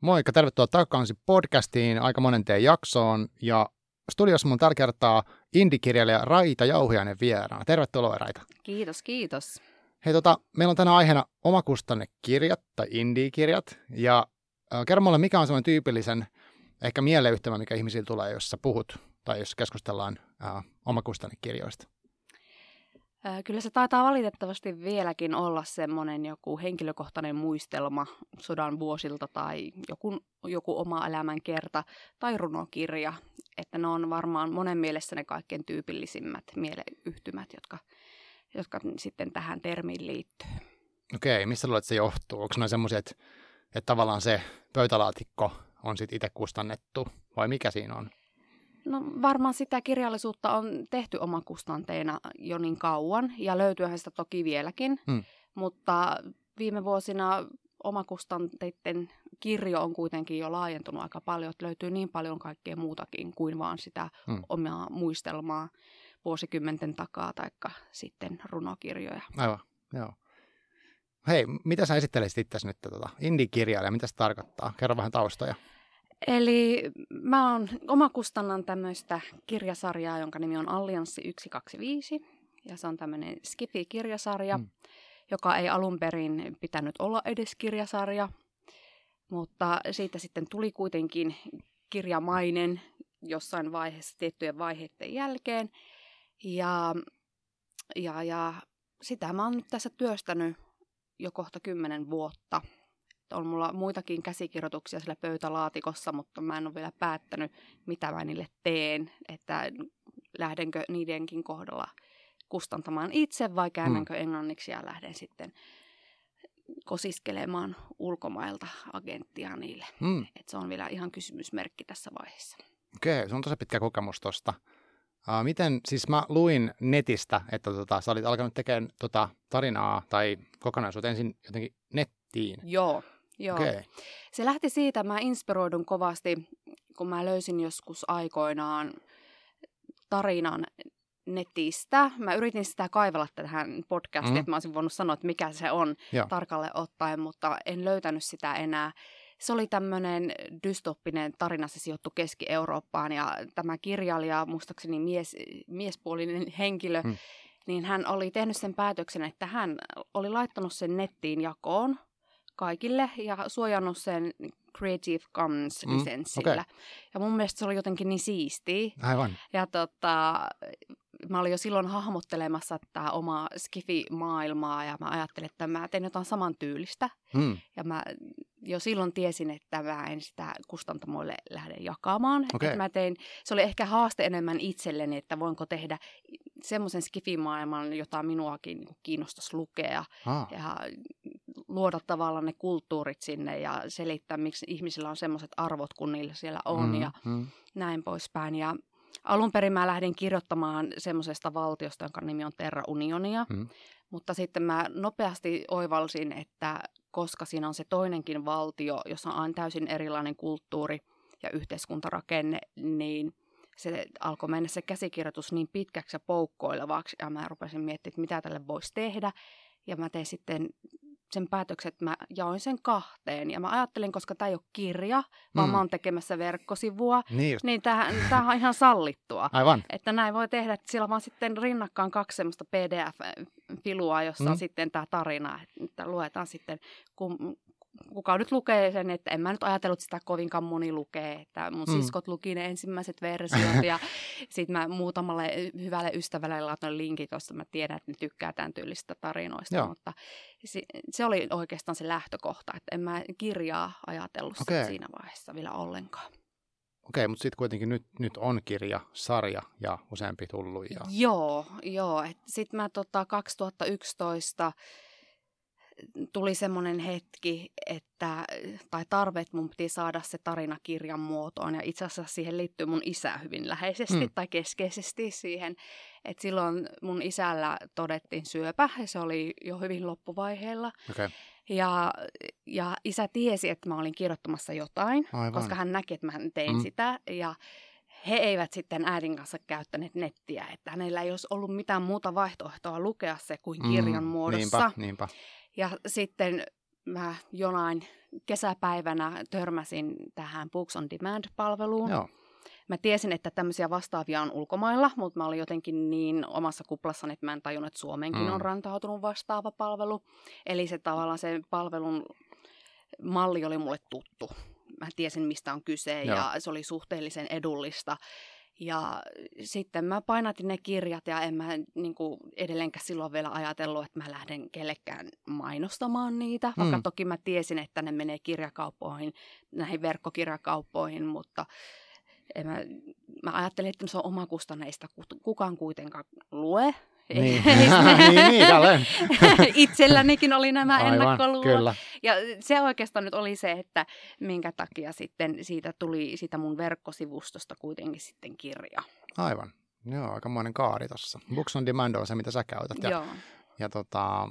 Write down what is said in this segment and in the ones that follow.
Moikka, tervetuloa takaisin podcastiin, aika monen teen jaksoon. Ja studiossa mun tällä kertaa indikirjailija Raita Jauhiainen vieraana. Tervetuloa Raita. Kiitos, kiitos. Hei, tota, meillä on tänään aiheena omakustannekirjat tai indie-kirjat. Ja äh, kerro mulle, mikä on semmoinen tyypillisen ehkä mieleyhtymä, mikä ihmisillä tulee, jos sä puhut tai jos keskustellaan äh, omakustannekirjoista? Kyllä se taitaa valitettavasti vieläkin olla semmoinen joku henkilökohtainen muistelma sodan vuosilta tai joku, joku oma elämän kerta tai runokirja. Että ne on varmaan monen mielessä ne kaikkein tyypillisimmät mieleyhtymät, jotka, jotka sitten tähän termiin liittyy. Okei, mistä luulet, että se johtuu? Onko ne semmoisia, että, että tavallaan se pöytälaatikko on sitten itse kustannettu vai mikä siinä on? No varmaan sitä kirjallisuutta on tehty omakustanteina jo niin kauan ja löytyyhän sitä toki vieläkin, hmm. mutta viime vuosina omakustanteiden kirjo on kuitenkin jo laajentunut aika paljon, että löytyy niin paljon kaikkea muutakin kuin vaan sitä hmm. omaa muistelmaa vuosikymmenten takaa tai sitten runokirjoja. Aivan, joo. Hei, mitä sä esittelisit itse nyt tuota indie-kirjailija, mitä se tarkoittaa? Kerro vähän taustoja. Eli mä oon omakustannan tämmöistä kirjasarjaa, jonka nimi on Allianssi 125. Ja se on tämmöinen Skifi-kirjasarja, mm. joka ei alun perin pitänyt olla edes kirjasarja. Mutta siitä sitten tuli kuitenkin kirjamainen jossain vaiheessa tiettyjen vaiheiden jälkeen. Ja, ja, ja sitä mä oon nyt tässä työstänyt jo kohta kymmenen vuotta – on mulla muitakin käsikirjoituksia siellä pöytälaatikossa, mutta mä en ole vielä päättänyt, mitä mä niille teen, että lähdenkö niidenkin kohdalla kustantamaan itse vai käännänkö hmm. englanniksi ja lähden sitten kosiskelemaan ulkomailta agenttia niille. Hmm. Et se on vielä ihan kysymysmerkki tässä vaiheessa. Okei, okay, se on tosi pitkä kokemus tuosta. Uh, miten, siis mä luin netistä, että tota, sä olit alkanut tekemään tota tarinaa tai kokonaisuutta ensin jotenkin nettiin. Joo, Joo. Okay. Se lähti siitä, mä inspiroidun kovasti, kun mä löysin joskus aikoinaan tarinan netistä. Mä yritin sitä kaivella tähän podcastiin, mm. että mä olisin voinut sanoa, että mikä se on Joo. tarkalle ottaen, mutta en löytänyt sitä enää. Se oli tämmöinen dystoppinen tarina, se sijoittui Keski-Eurooppaan ja tämä kirjailija, muistaakseni mies, miespuolinen henkilö, mm. niin hän oli tehnyt sen päätöksen, että hän oli laittanut sen nettiin jakoon kaikille ja suojannut sen Creative Commons-lisenssillä. Mm, okay. Ja mun mielestä se oli jotenkin niin siistiä. Aivan. Ja tota, mä olin jo silloin hahmottelemassa tämä omaa Skifi-maailmaa ja mä ajattelin, että mä teen jotain samantyylistä. Mm. Ja mä jo silloin tiesin, että mä en sitä kustantamoille lähde jakamaan. Okay. Että mä tein, se oli ehkä haaste enemmän itselleni, että voinko tehdä semmoisen skifimaailman, jota minuakin kiinnostaisi lukea. Ah. Ja luoda tavallaan ne kulttuurit sinne ja selittää, miksi ihmisillä on semmoiset arvot, kun niillä siellä on mm, ja mm. näin poispäin. Ja alun perin mä lähdin kirjoittamaan semmoisesta valtiosta, jonka nimi on Terra Unionia, mm. mutta sitten mä nopeasti oivalsin, että koska siinä on se toinenkin valtio, jossa on täysin erilainen kulttuuri ja yhteiskuntarakenne, niin se alkoi mennä se käsikirjoitus niin pitkäksi ja poukkoilevaksi, ja mä rupesin miettimään, että mitä tälle voisi tehdä. Ja mä tein sitten sen päätöksen, että mä jaoin sen kahteen. Ja mä ajattelin, koska tämä ei ole kirja, vaan mm. mä oon tekemässä verkkosivua, niin, niin tämähän on ihan sallittua. Aivan. Että näin voi tehdä, että sillä on vaan sitten rinnakkaan kaksi semmoista PDF-filua, jossa mm. on sitten tämä tarina, että luetaan sitten, kun kuka nyt lukee sen, että en mä nyt ajatellut sitä kovinkaan moni lukee, että mun mm. siskot luki ne ensimmäiset versiot ja sitten mä muutamalle hyvälle ystävälle laitoin linkit, josta mä tiedän, että ne tykkää tämän tyylistä tarinoista, Joo. mutta se, se oli oikeastaan se lähtökohta, että en mä kirjaa ajatellut okay. siinä vaiheessa vielä ollenkaan. Okei, okay, mutta sitten kuitenkin nyt, nyt on kirja, sarja ja useampi tullut. Ja... Joo, joo. Sitten mä tota 2011 tuli semmoinen hetki, että, tai tarve, että mun piti saada se tarina kirjan muotoon. Ja itse asiassa siihen liittyy mun isä hyvin läheisesti mm. tai keskeisesti siihen. Että silloin mun isällä todettiin syöpä ja se oli jo hyvin loppuvaiheella. Okay. Ja, ja isä tiesi, että mä olin kirjoittamassa jotain, Aivan. koska hän näki, että mä tein mm. sitä. Ja he eivät sitten äidin kanssa käyttäneet nettiä, että hänellä ei olisi ollut mitään muuta vaihtoehtoa lukea se kuin kirjan mm, muodossa. Niinpä, niinpä. Ja sitten mä jonain kesäpäivänä törmäsin tähän Books on Demand-palveluun. Joo. Mä tiesin, että tämmöisiä vastaavia on ulkomailla, mutta mä olin jotenkin niin omassa kuplassani, että mä en tajunnut, että Suomenkin mm. on rantautunut vastaava palvelu. Eli se tavallaan se palvelun malli oli mulle tuttu. Mä tiesin, mistä on kyse Joo. ja se oli suhteellisen edullista. Ja sitten mä painatin ne kirjat ja en mä niin kuin edelleenkään silloin vielä ajatellut, että mä lähden kellekään mainostamaan niitä. Vaikka mm. toki mä tiesin, että ne menee kirjakauppoihin, näihin verkkokirjakauppoihin, mutta en mä, mä ajattelin, että se on omakustanneista, kukaan kuitenkaan lue. Niin, niin, niin Itsellänikin oli nämä ennakkoluulot. Kyllä. Ja se oikeastaan nyt oli se, että minkä takia sitten siitä tuli siitä mun verkkosivustosta kuitenkin sitten kirja. Aivan. Joo, aikamoinen kaari tuossa. Books on Demand on se, mitä sä käytät. Ja, Joo. ja tota,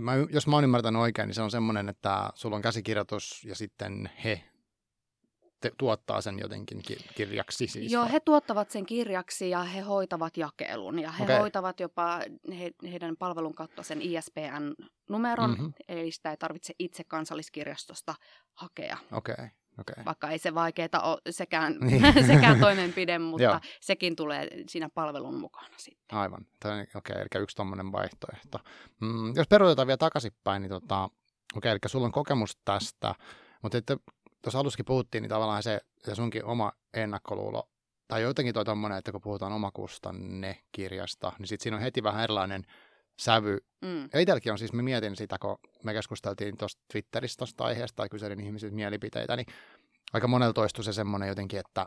mä, jos mä oon ymmärtänyt oikein, niin se on semmoinen, että sulla on käsikirjoitus ja sitten he te, tuottaa sen jotenkin kirjaksi? Siis Joo, he tuottavat sen kirjaksi ja he hoitavat jakelun ja he okay. hoitavat jopa he, heidän palvelun kautta sen ISBN-numeron, mm-hmm. eli sitä ei tarvitse itse kansalliskirjastosta hakea. Okei. Okay. Okay. Vaikka ei se vaikeaa ole sekään, niin. sekään toimenpide, mutta sekin tulee siinä palvelun mukana sitten. Aivan. Okei, okay, eli yksi tuommoinen vaihtoehto. Mm, jos peruutetaan vielä takaisinpäin, niin tota, okei, okay, eli sulla on kokemus tästä, mutta että tuossa alussakin puhuttiin, niin tavallaan se, se sunkin oma ennakkoluulo, tai jotenkin toi tommonen, että kun puhutaan omakustanne kirjasta, niin sitten siinä on heti vähän erilainen sävy. Mm. Ja itselläkin on siis, mä mietin sitä, kun me keskusteltiin tuosta Twitterissä tuosta aiheesta tai kyselin ihmisiltä mielipiteitä, niin aika monella toistui se semmoinen jotenkin, että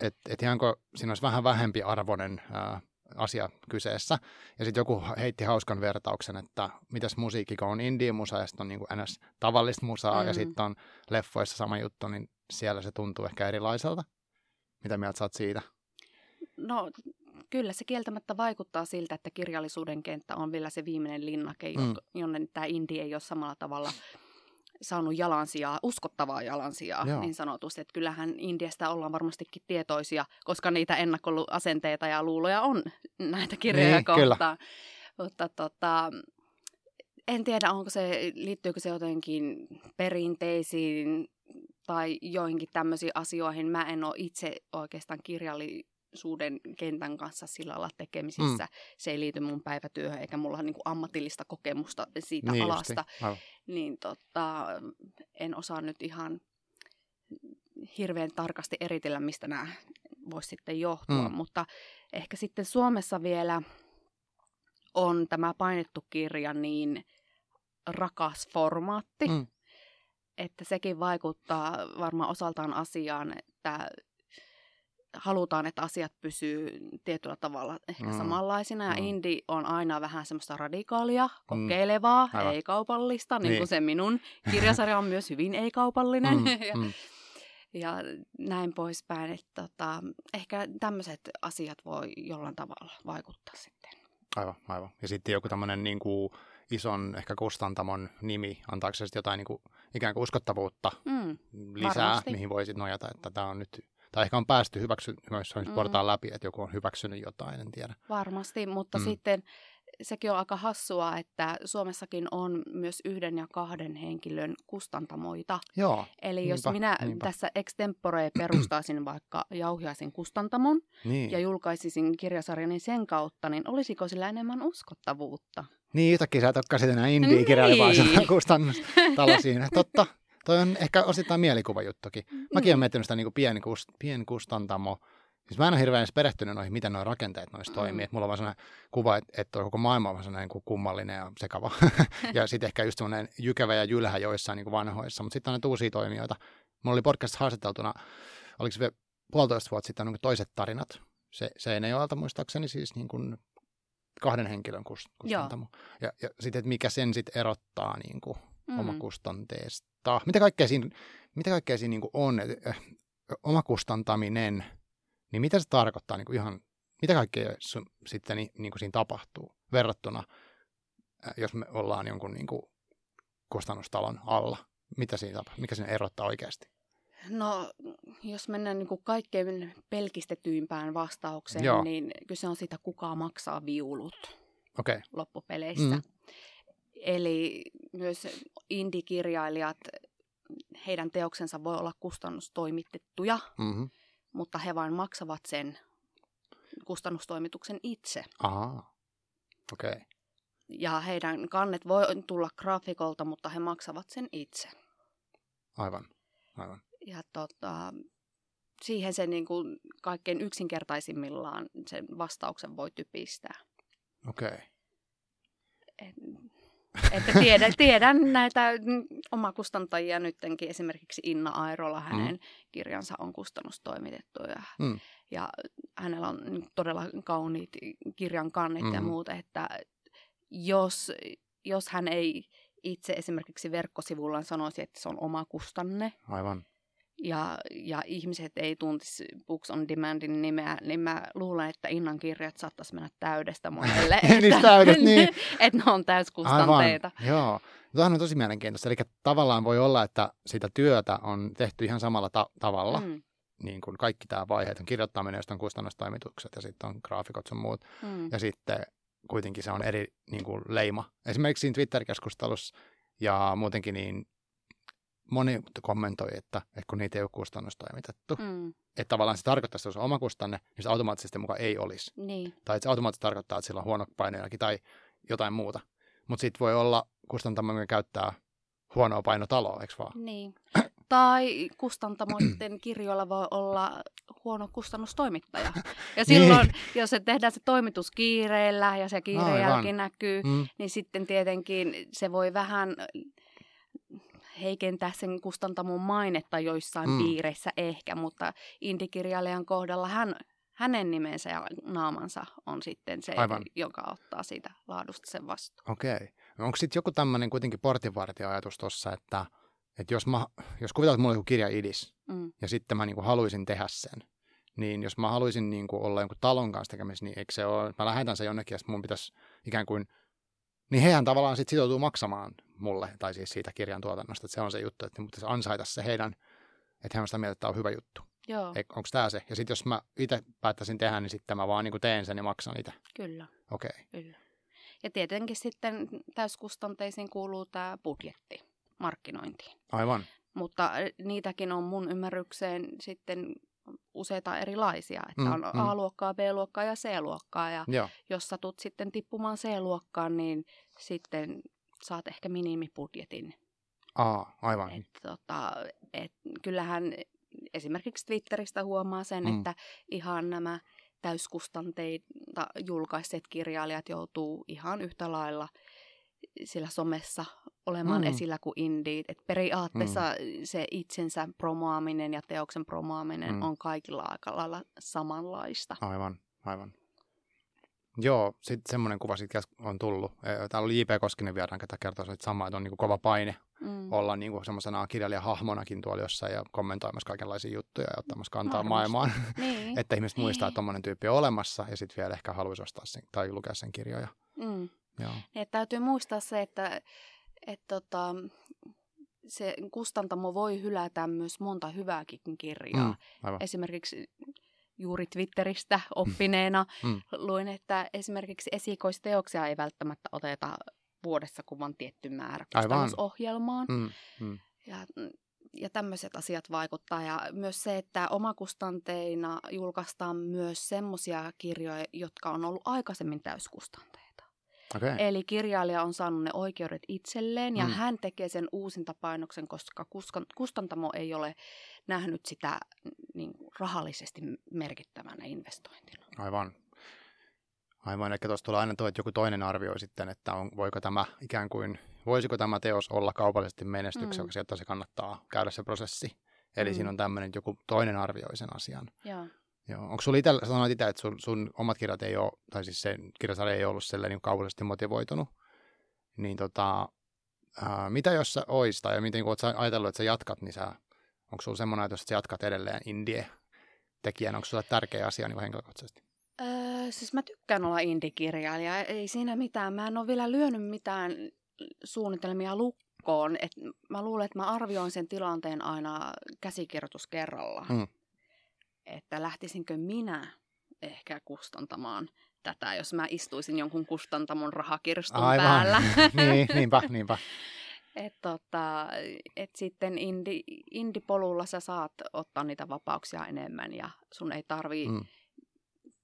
et, et ihan kun siinä olisi vähän vähempi arvoinen ää, asia kyseessä. Ja sitten joku heitti hauskan vertauksen, että mitäs musiikki, kun on indie-musa ja sitten on niin kuin ns. tavallista musaa mm. ja sitten on leffoissa sama juttu, niin siellä se tuntuu ehkä erilaiselta. Mitä mieltä saat siitä? No kyllä se kieltämättä vaikuttaa siltä, että kirjallisuuden kenttä on vielä se viimeinen linnake, mm. jonne tämä indie ei ole samalla tavalla saanut jalansijaa, uskottavaa jalansijaa Joo. niin sanotusti. Että kyllähän Indiasta ollaan varmastikin tietoisia, koska niitä ennakkoluasenteita ja luuloja on näitä kirjoja niin, kohtaan. Kyllä. Mutta tota, en tiedä, onko se, liittyykö se jotenkin perinteisiin tai joihinkin tämmöisiin asioihin. Mä en ole itse oikeastaan kirjalli suuden kentän kanssa sillä lailla tekemisissä. Mm. Se ei liity mun päivätyöhön eikä mulla ole niin ammatillista kokemusta siitä niin alasta. Niin tota, en osaa nyt ihan hirveän tarkasti eritellä, mistä nämä voisi sitten johtua. Mm. Mutta ehkä sitten Suomessa vielä on tämä painettu kirja niin rakas formaatti, mm. että sekin vaikuttaa varmaan osaltaan asiaan, että halutaan, että asiat pysyy tietyllä tavalla ehkä mm. samanlaisina. Ja mm. indie on aina vähän semmoista radikaalia, mm. kokeilevaa, mm. ei-kaupallista, niin, niin kuin se minun kirjasarja on myös hyvin ei-kaupallinen. Mm. ja, mm. ja näin poispäin. Että tota, ehkä tämmöiset asiat voi jollain tavalla vaikuttaa sitten. Aivan, aivan. Ja sitten joku tämmöinen niin kuin ison ehkä kustantamon nimi, antaako se sitten jotain niin kuin, ikään kuin uskottavuutta mm, lisää, varmasti. mihin voisit nojata, että tämä on nyt tai ehkä on päästy hyväksymisportaan mm. läpi, että joku on hyväksynyt jotain, en tiedä. Varmasti, mutta mm. sitten sekin on aika hassua, että Suomessakin on myös yhden ja kahden henkilön kustantamoita. Joo, Eli niinpä, jos minä niinpä. tässä extempore perustaisin vaikka jauhiaisin kustantamon niin. ja julkaisisin kirjasarjani sen kautta, niin olisiko sillä enemmän uskottavuutta? Niin, yhtäkkiä sä et olekaan sitten enää indie-kirjailija, niin. vaan kustannustalo siinä. Totta, Toi on ehkä osittain mielikuvajuttukin. Mäkin olen miettinyt sitä niin pieni, kust, pieni kustantamo. Siis mä en ole hirveän edes perehtynyt noihin, miten nuo rakenteet noissa toimii. Mm. mulla on vaan sellainen kuva, että, että koko maailma on vaan sellainen niin kummallinen ja sekava. ja sitten ehkä just semmoinen jykevä ja jylhä joissain niin kuin vanhoissa. Mutta sitten on näitä uusia toimijoita. Mulla oli podcast haastateltuna, oliko se puolitoista vuotta sitten niin toiset tarinat. Se, se alta muistaakseni siis niin kuin kahden henkilön kustantamo. Joo. Ja, ja sitten, että mikä sen sitten erottaa niin kuin mm. omakustanteesta. Mitä kaikkea siinä, mitä kaikkea siinä niin on? Äh, omakustantaminen, niin mitä se tarkoittaa niin kuin ihan, mitä kaikkea sun, sitten niin, niin kuin siinä tapahtuu verrattuna, äh, jos me ollaan jonkun niin kuin kustannustalon alla? Mitä siinä Mikä siinä erottaa oikeasti? No, jos mennään niin kuin kaikkein pelkistetyimpään vastaukseen, Joo. niin kyse on siitä, kuka maksaa viulut okay. loppupeleissä. Mm. Eli myös indikirjailijat, heidän teoksensa voi olla kustannustoimitettuja, mm-hmm. mutta he vain maksavat sen kustannustoimituksen itse. Aha, okei. Okay. Ja heidän kannet voi tulla graafikolta, mutta he maksavat sen itse. Aivan, aivan. Ja tota, siihen se niin kuin kaikkein yksinkertaisimmillaan sen vastauksen voi typistää. Okei. Okay. Että tiedän, tiedän näitä omakustantajia nyttenkin, esimerkiksi Inna Airola, hänen mm. kirjansa on kustannustoimitettu ja, mm. ja hänellä on todella kauniit kirjan kannit mm. ja muut, että jos, jos hän ei itse esimerkiksi verkkosivullaan sanoisi, että se on oma kustanne, Aivan ja, ja ihmiset ei tuntisi Books on Demandin nimeä, niin mä luulen, että Innan kirjat saattaisi mennä täydestä monelle. niin täydet, niin. että ne on täyskustanteita. Aivan, joo. Tuohan on tosi mielenkiintoista. Eli tavallaan voi olla, että sitä työtä on tehty ihan samalla ta- tavalla. Mm. Niin kuin kaikki tämä vaiheet on kirjoittaminen, josta on kustannustoimitukset ja sitten on graafikot sun muut. Mm. Ja sitten kuitenkin se on eri niin kuin leima. Esimerkiksi siinä Twitter-keskustelussa ja muutenkin niin moni kommentoi, että, että kun niitä ei ole kustannustoimitettu, mm. että tavallaan se tarkoittaa, että se on oma kustanne, niin se automaattisesti mukaan ei olisi. Niin. Tai että se automaattisesti tarkoittaa, että sillä on huono painojakin tai jotain muuta. Mutta sitten voi olla kustantamo, joka käyttää huonoa painotaloa, eikö vaan? Niin. tai kustantamoiden kirjoilla voi olla huono kustannustoimittaja. Ja silloin, niin. jos se tehdään se toimitus kiireellä ja se kiireen näkyy, mm. niin sitten tietenkin se voi vähän heikentää sen kustantamon mainetta joissain mm. piireissä ehkä, mutta indikirjailijan kohdalla hän, hänen nimensä ja naamansa on sitten se, Aivan. joka ottaa siitä laadusta sen vastuun. Okei. Okay. No onko sitten joku tämmöinen kuitenkin portinvartija-ajatus tuossa, että, että jos, mä, jos kuvitellaan, että mulla on joku kirja idis mm. ja sitten mä niin haluaisin tehdä sen, niin jos mä haluaisin niin kuin olla jonkun talon kanssa tekemisissä, niin eikö se ole, mä lähetän sen jonnekin ja mun pitäisi ikään kuin niin hehän tavallaan sitten sitoutuu maksamaan mulle, tai siis siitä kirjan tuotannosta, että se on se juttu, että mutta se ansaita se heidän, että he on sitä mieltä, että tämä on hyvä juttu. Joo. Onko tämä se? Ja sitten jos mä itse päättäisin tehdä, niin sitten mä vaan niin teen sen ja maksan itse. Kyllä. Okei. Okay. Kyllä. Ja tietenkin sitten täyskustanteisiin kuuluu tämä budjetti markkinointiin. Aivan. Mutta niitäkin on mun ymmärrykseen sitten useita erilaisia, että mm, on mm. A-luokkaa, B-luokkaa ja C-luokkaa. Ja Joo. jos satut sitten tippumaan C-luokkaan, niin sitten saat ehkä minimibudjetin. Aa, aivan. Et, tota, et, kyllähän esimerkiksi Twitteristä huomaa sen, mm. että ihan nämä täyskustanteita julkaiset kirjailijat joutuu ihan yhtä lailla sillä somessa olemaan mm. esillä kuin indiit. Et periaatteessa mm. se itsensä promoaminen ja teoksen promoaminen mm. on kaikilla aika lailla samanlaista. Aivan, aivan. Joo, sitten semmoinen kuva siitä on tullut. Täällä oli J.P. Koskinen vieraan, ketä kertoo että sama, että on niin kuin kova paine mm. olla niin kuin semmoisena kirjailijahahmonakin tuolla jossain ja kommentoimassa kaikenlaisia juttuja ja ottamassa kantaa maailmaan. Niin. että ihmiset muistaa, että tuommoinen tyyppi on olemassa ja sitten vielä ehkä haluaisi ostaa sen tai lukea sen kirjoja. Mm. Joo. Niin, täytyy muistaa se, että et tota, se kustantamo voi hylätä myös monta hyvääkin kirjaa. Mm, Esimerkiksi juuri Twitteristä oppineena mm. luin, että esimerkiksi esikoisteoksia ei välttämättä oteta vuodessa kuin vain tietty määrä kustannusohjelmaan. Mm, mm. Ja, ja tämmöiset asiat vaikuttaa. Ja myös se, että omakustanteina julkaistaan myös semmoisia kirjoja, jotka on ollut aikaisemmin täyskustanteja. Okay. Eli kirjailija on saanut ne oikeudet itselleen ja mm. hän tekee sen uusintapainoksen, koska kustantamo ei ole nähnyt sitä niin rahallisesti merkittävänä investointina. Aivan. Aivan, eli tuossa tulee aina tuo, että joku toinen arvioi sitten, että on, voiko tämä ikään kuin, voisiko tämä teos olla kaupallisesti menestykseksi, mm. että se kannattaa käydä se prosessi. Eli mm. siinä on tämmöinen, että joku toinen arvioi sen asian. Joo. Joo. Onko sulla itse, sanoit itse, että sun, sun omat kirjat ei ole, tai siis se kirjasarja ei ollut sellainen niin kaupallisesti motivoitunut, niin tota, ää, mitä jos sä ois, tai miten kun oot ajatellut, että sä jatkat, niin sä, onko sulla semmoinen ajatus, että sä jatkat edelleen indie-tekijänä, onko sulla tärkeä asia niin henkilökohtaisesti? Öö, siis mä tykkään olla indie-kirjailija, ei siinä mitään. Mä en ole vielä lyönyt mitään suunnitelmia lukkoon. Et mä luulen, että mä arvioin sen tilanteen aina käsikirjoitus kerralla. Hmm että lähtisinkö minä ehkä kustantamaan tätä, jos mä istuisin jonkun kustantamon rahakirstun Aivan. päällä. niin, niinpä, niinpä. Et tota, et sitten indi, indipolulla sä saat ottaa niitä vapauksia enemmän ja sun ei tarvii, mm.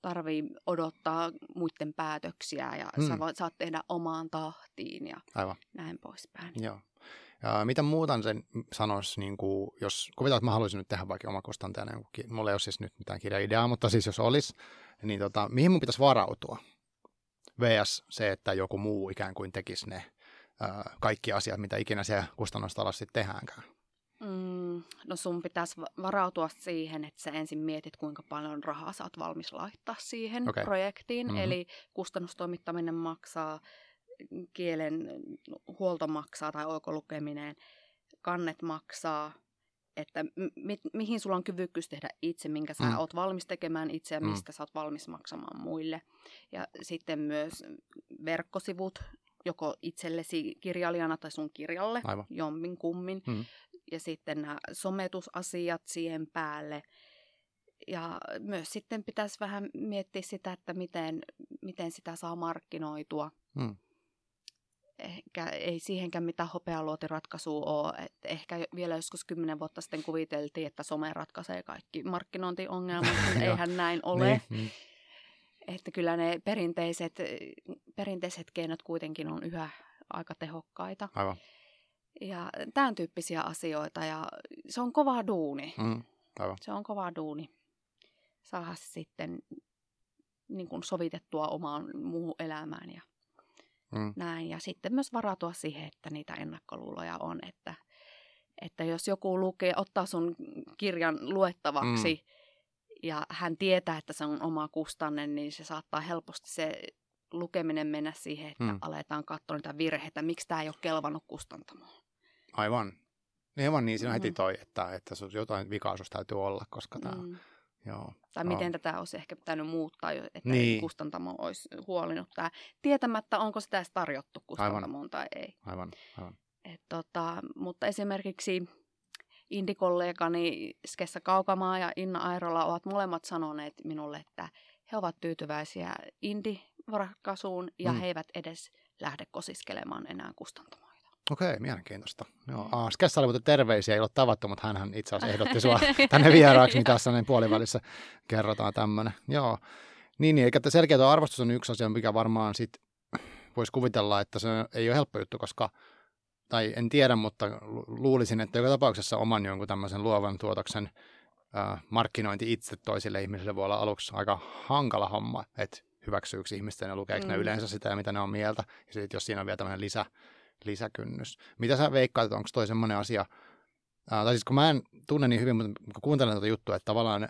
tarvii odottaa muiden päätöksiä ja mm. sä voit, saat tehdä omaan tahtiin ja Aivan. näin poispäin. Joo. Ja mitä muuta sen sanoisi, niin kuin, jos kuvitaan, että mä haluaisin nyt tehdä vaikka omakustantajana, niin mulla ei ole siis nyt mitään kirjaideaa, mutta siis jos olisi, niin tota, mihin mun pitäisi varautua? VS se, että joku muu ikään kuin tekisi ne ää, kaikki asiat, mitä ikinä siellä kustannustalossa sitten tehdäänkään. Mm, no sun pitäisi varautua siihen, että sä ensin mietit, kuinka paljon rahaa sä oot valmis laittaa siihen okay. projektiin. Mm-hmm. Eli kustannustoimittaminen maksaa, kielen huolto maksaa tai oikolukeminen, kannet maksaa, että mi- mihin sulla on kyvykkyys tehdä itse, minkä sä mm. oot valmis tekemään itse ja mm. mistä mm. sä oot valmis maksamaan muille. Ja sitten myös verkkosivut, joko itsellesi kirjailijana tai sun kirjalle, Aivan. jommin kummin. Mm. Ja sitten nämä sometusasiat siihen päälle. Ja myös sitten pitäisi vähän miettiä sitä, että miten, miten sitä saa markkinoitua. Mm ehkä ei siihenkään mitään hopealuotiratkaisua ole. Et ehkä vielä joskus kymmenen vuotta sitten kuviteltiin, että some ratkaisee kaikki markkinointiongelmat, mutta eihän näin ole. Niin, niin. Että kyllä ne perinteiset, perinteiset keinot kuitenkin on yhä aika tehokkaita. Aivan. Ja tämän tyyppisiä asioita ja se on kova duuni. Mm, aivan. Se on kova duuni. Saada sitten niin kuin sovitettua omaan muuhun elämään ja mm. näin. Ja sitten myös varautua siihen, että niitä ennakkoluuloja on, että, että jos joku lukee, ottaa sun kirjan luettavaksi mm. ja hän tietää, että se on oma kustanne, niin se saattaa helposti se lukeminen mennä siihen, että mm. aletaan katsoa niitä virheitä, miksi tämä ei ole kelvannut kustantamoon. Aivan. Aivan niin, siinä mm-hmm. heti toi, että, että jotain vikaa täytyy olla, koska tämä... Mm Joo. Tai miten tätä olisi ehkä pitänyt muuttaa, että niin. kustantamo olisi huolinut tämä. Tietämättä, onko sitä edes tarjottu kustantamoon aivan. tai ei. Aivan, aivan. Et tota, mutta esimerkiksi indikollegani Skessa Kaukamaa ja Inna Airola ovat molemmat sanoneet minulle, että he ovat tyytyväisiä indivarakasuun ja mm. he eivät edes lähde kosiskelemaan enää kustantamoon. Okei, mielenkiintoista. Joo. Mm. Skessa oli terveisiä, ei ole tavattu, mutta hän itse asiassa ehdotti sua tänne vieraaksi, mitä tässä näin puolivälissä kerrotaan tämmöinen. Joo. Niin, niin, eli selkeä tuo arvostus on yksi asia, mikä varmaan sit voisi kuvitella, että se ei ole helppo juttu, koska, tai en tiedä, mutta luulisin, että joka tapauksessa oman jonkun tämmöisen luovan tuotoksen äh, markkinointi itse toisille ihmisille voi olla aluksi aika hankala homma, että hyväksyykö ihmisten ja lukeeko mm. ne yleensä sitä ja mitä ne on mieltä. Ja sitten jos siinä on vielä tämmöinen lisä, lisäkynnys. Mitä sä veikkaat, onko toi semmoinen asia, ää, tai siis kun mä en tunne niin hyvin, mutta kun kuuntelen tätä juttua, että tavallaan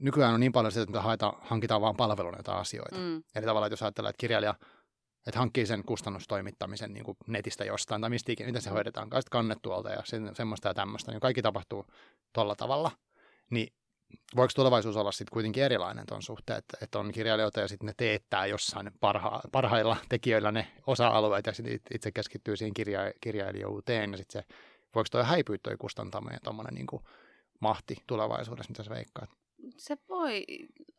nykyään on niin paljon sitä, että haeta, hankitaan vaan palveluna jotain asioita. Mm. Eli tavallaan, että jos ajattelee, että kirjailija että hankkii sen kustannustoimittamisen niin kuin netistä jostain, tai mistä ikinä, miten se mm. hoidetaan, kai kannettuolta ja sen, semmoista ja tämmöistä, niin kaikki tapahtuu tuolla tavalla, niin voiko tulevaisuus olla sitten kuitenkin erilainen tuon suhteen, että, että on kirjailijoita ja sitten ne teettää jossain parha, parhailla tekijöillä ne osa-alueet ja sitten itse keskittyy siihen kirja, kirjailijuuteen ja sitten se, voiko toi häipyä toi kustantaminen ja tuommoinen niin mahti tulevaisuudessa, mitä sä veikkaat? Se voi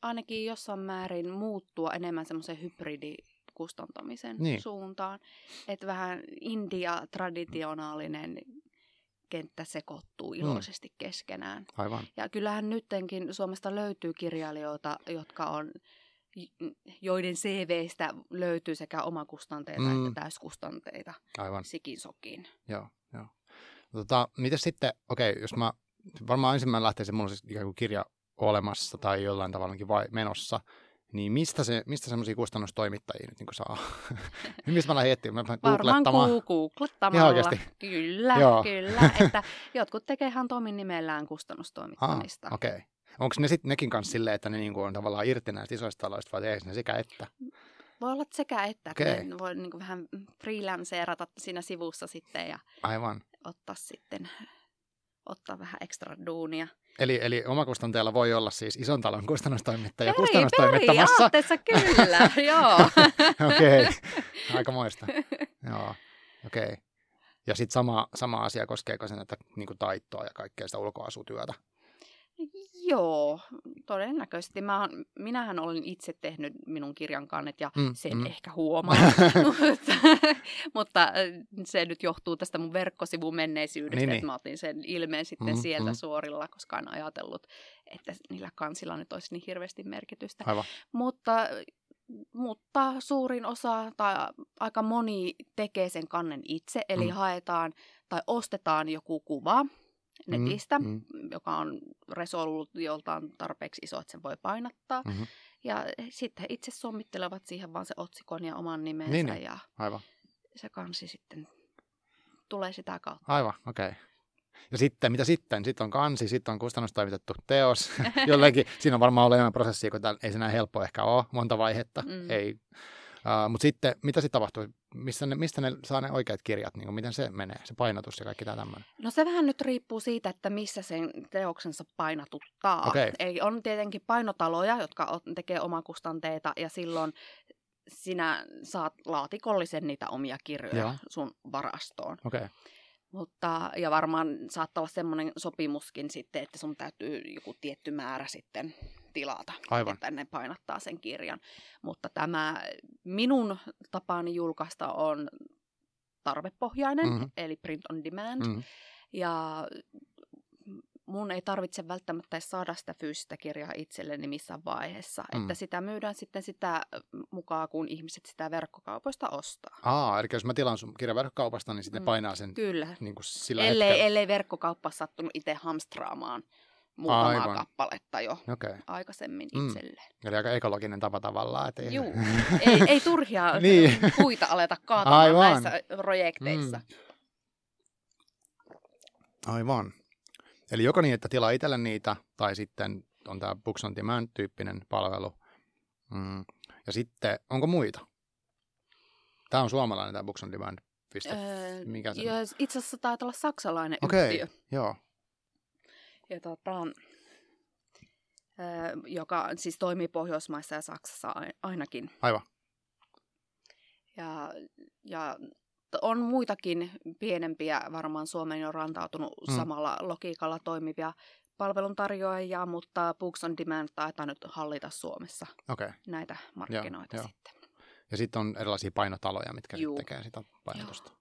ainakin jossain määrin muuttua enemmän semmoisen hybridi kustantamisen niin. suuntaan. Että vähän india-traditionaalinen kenttä sekoittuu mm. iloisesti mm. keskenään. Aivan. Ja kyllähän nyttenkin Suomesta löytyy kirjailijoita, jotka on joiden CVstä löytyy sekä omakustanteita mm. että täyskustanteita. Aivan. Sikin sokin. Joo, joo. Tota, miten sitten, okei, okay, jos mä, varmaan ensimmäinen lähtee se, mulla on siis ikään kuin kirja olemassa tai jollain tavalla vai menossa, niin mistä, se, mistä semmoisia kustannustoimittajia nyt niin saa? mistä mä lähdin etsimään? Mä Varmaan googlettamalla. Ihan oikeasti? Kyllä, Joo. kyllä. Että jotkut tekee ihan Tomin nimellään kustannustoimittamista. Ah, okei. Okay. Onko ne sitten nekin kanssa silleen, että ne niinku on tavallaan irti näistä isoista taloista vai tehdäänkö ne sekä että? Voi olla sekä että, okay. että ne voi niinku vähän freelanceerata siinä sivussa sitten ja Aivan. ottaa sitten ottaa vähän ekstra duunia. Eli, eli omakustantajalla voi olla siis ison talon kustannustoimittaja peri, kustannustoimittamassa. kyllä, joo. Okei, okay. aika moista. joo, okei. Okay. Ja sitten sama, sama asia koskeeko sen, että niin taittoa ja kaikkea sitä ulkoasutyötä? Joo, todennäköisesti. Mä, minähän olen itse tehnyt minun kirjan kannet ja mm, sen mm. ehkä huomaa. mutta, mutta äh, se nyt johtuu tästä mun verkkosivun menneisyydestä, niin, että niin. mä otin sen ilmeen sitten mm, sieltä mm. suorilla, koska en ajatellut, että niillä kansilla nyt olisi niin hirveästi merkitystä. Aivan. Mutta mutta suurin osa tai aika moni tekee sen kannen itse, eli mm. haetaan tai ostetaan joku kuva netistä, mm, mm. joka on resollut joltain tarpeeksi iso, että sen voi painattaa. Mm-hmm. Ja sitten itse sommittelevat siihen vaan se otsikon ja oman nimensä niin, niin. ja Aivan. se kansi sitten tulee sitä kautta. Aivan, okei. Okay. Ja sitten, mitä sitten? Sitten on kansi, sitten on kustannustoimitettu teos. Jollekin, siinä on varmaan ollut enemmän prosessia, kun ei se näin helppo ehkä ole, monta vaihetta. Mm. Ei. Uh, Mutta sitten, mitä sitten tapahtuu? Mistä ne, mistä ne saa ne oikeat kirjat? Niin kuin, miten se menee, se painotus ja kaikki tämä tämmöinen? No se vähän nyt riippuu siitä, että missä sen teoksensa painatuttaa. Okay. Eli on tietenkin painotaloja, jotka tekee omakustanteita ja silloin sinä saat laatikollisen niitä omia kirjoja Joo. sun varastoon. Okay. Mutta, ja varmaan saattaa olla semmoinen sopimuskin sitten, että sun täytyy joku tietty määrä sitten tilata, Aivan. että ne painattaa sen kirjan. Mutta tämä minun tapaani julkaista on tarvepohjainen, mm-hmm. eli print on demand. Mm-hmm. Ja mun ei tarvitse välttämättä saada sitä fyysistä kirjaa itselleni missään vaiheessa. Mm. Että sitä myydään sitten sitä mukaan, kun ihmiset sitä verkkokaupoista ostaa. Aa, eli jos mä tilaan sun kirjan verkkokaupasta, niin sitten mm. painaa sen Kyllä. Niin kuin sillä ellei, hetkellä. ellei verkkokauppa sattunut itse hamstraamaan muutamaa Aivan. kappaletta jo okay. aikaisemmin mm. itselleen. Eli aika ekologinen tapa tavallaan. Että ei... Juu, ei, ei turhia niin. puita aleta kaatamaan Aivan. näissä projekteissa. Mm. Aivan. Eli joko niin, että tilaa itselle niitä, tai sitten on tämä Books on Demand-tyyppinen palvelu. Mm. Ja sitten, onko muita? Tämä on suomalainen tämä Books on Demand. Öö, Mikä se itse asiassa taitaa olla saksalainen okay, yhtiö. joo. Ja tota, joka siis toimii Pohjoismaissa ja Saksassa ainakin. Aivan. Ja, ja on muitakin pienempiä, varmaan Suomeen jo rantautunut mm. samalla logiikalla toimivia palveluntarjoajia, mutta Books on Demand taitaa nyt hallita Suomessa okay. näitä markkinoita ja, sitten. Ja sitten on erilaisia painotaloja, mitkä sitten tekee sitä painotusta.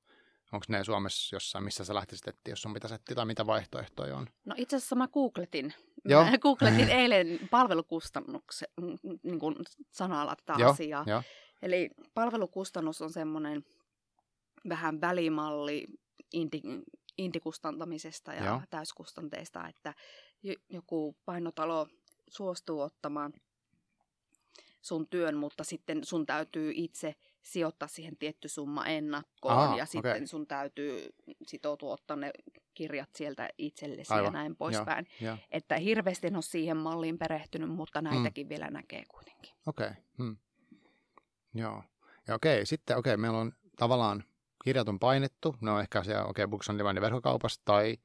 Onko ne Suomessa jossain, missä sä lähtisit etsiä, jos sun pitäisi etsiä, tai mitä vaihtoehtoja on? No itse asiassa mä googletin. Joo. Mä googletin eilen palvelukustannuksen niin kuin sanalla tätä Joo, asiaa. Jo. Eli palvelukustannus on semmoinen vähän välimalli inti, intikustantamisesta ja Joo. täyskustanteista, että joku painotalo suostuu ottamaan sun työn, mutta sitten sun täytyy itse sijoittaa siihen tietty summa ennakkoon Aha, ja sitten okay. sun täytyy sitoutua ottaa ne kirjat sieltä itsellesi Aivan. ja näin poispäin. Että hirveästi en ole siihen malliin perehtynyt, mutta mm. näitäkin mm. vielä näkee kuitenkin. Okei, okay. hmm. joo. Ja okei, okay, sitten okei, okay, meillä on tavallaan kirjat on painettu, ne on ehkä siellä okay, Books on Demand verkkokaupassa tai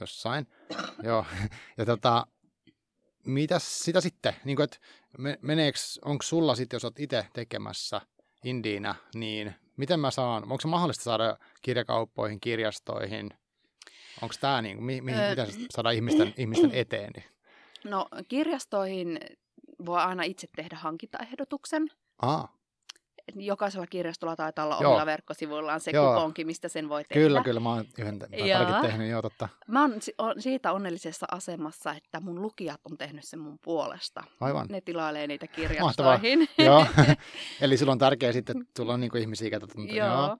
jossain. Joo. Ja tota, mitäs sitä sitten? Niin kuin, että meneekö, onko sulla sitten, jos olet itse tekemässä indiinä, niin miten mä saan, onko se mahdollista saada kirjakauppoihin, kirjastoihin? Onko tämä niin, mi, mi, öö, miten saada ihmisten, ihmisten eteen? No kirjastoihin voi aina itse tehdä hankintaehdotuksen. Aa jokaisella kirjastolla taitaa olla joo. omilla verkkosivuillaan se joo. kuponki, mistä sen voi tehdä. Kyllä, kyllä. Mä oon yhden tehnyt, joo totta. Mä oon siitä onnellisessa asemassa, että mun lukijat on tehnyt sen mun puolesta. Aivan. Ne tilailee niitä kirjastoihin. joo. Eli sulla on tärkeää sitten, että sulla on niinku ihmisiä, jotka Joo. joo.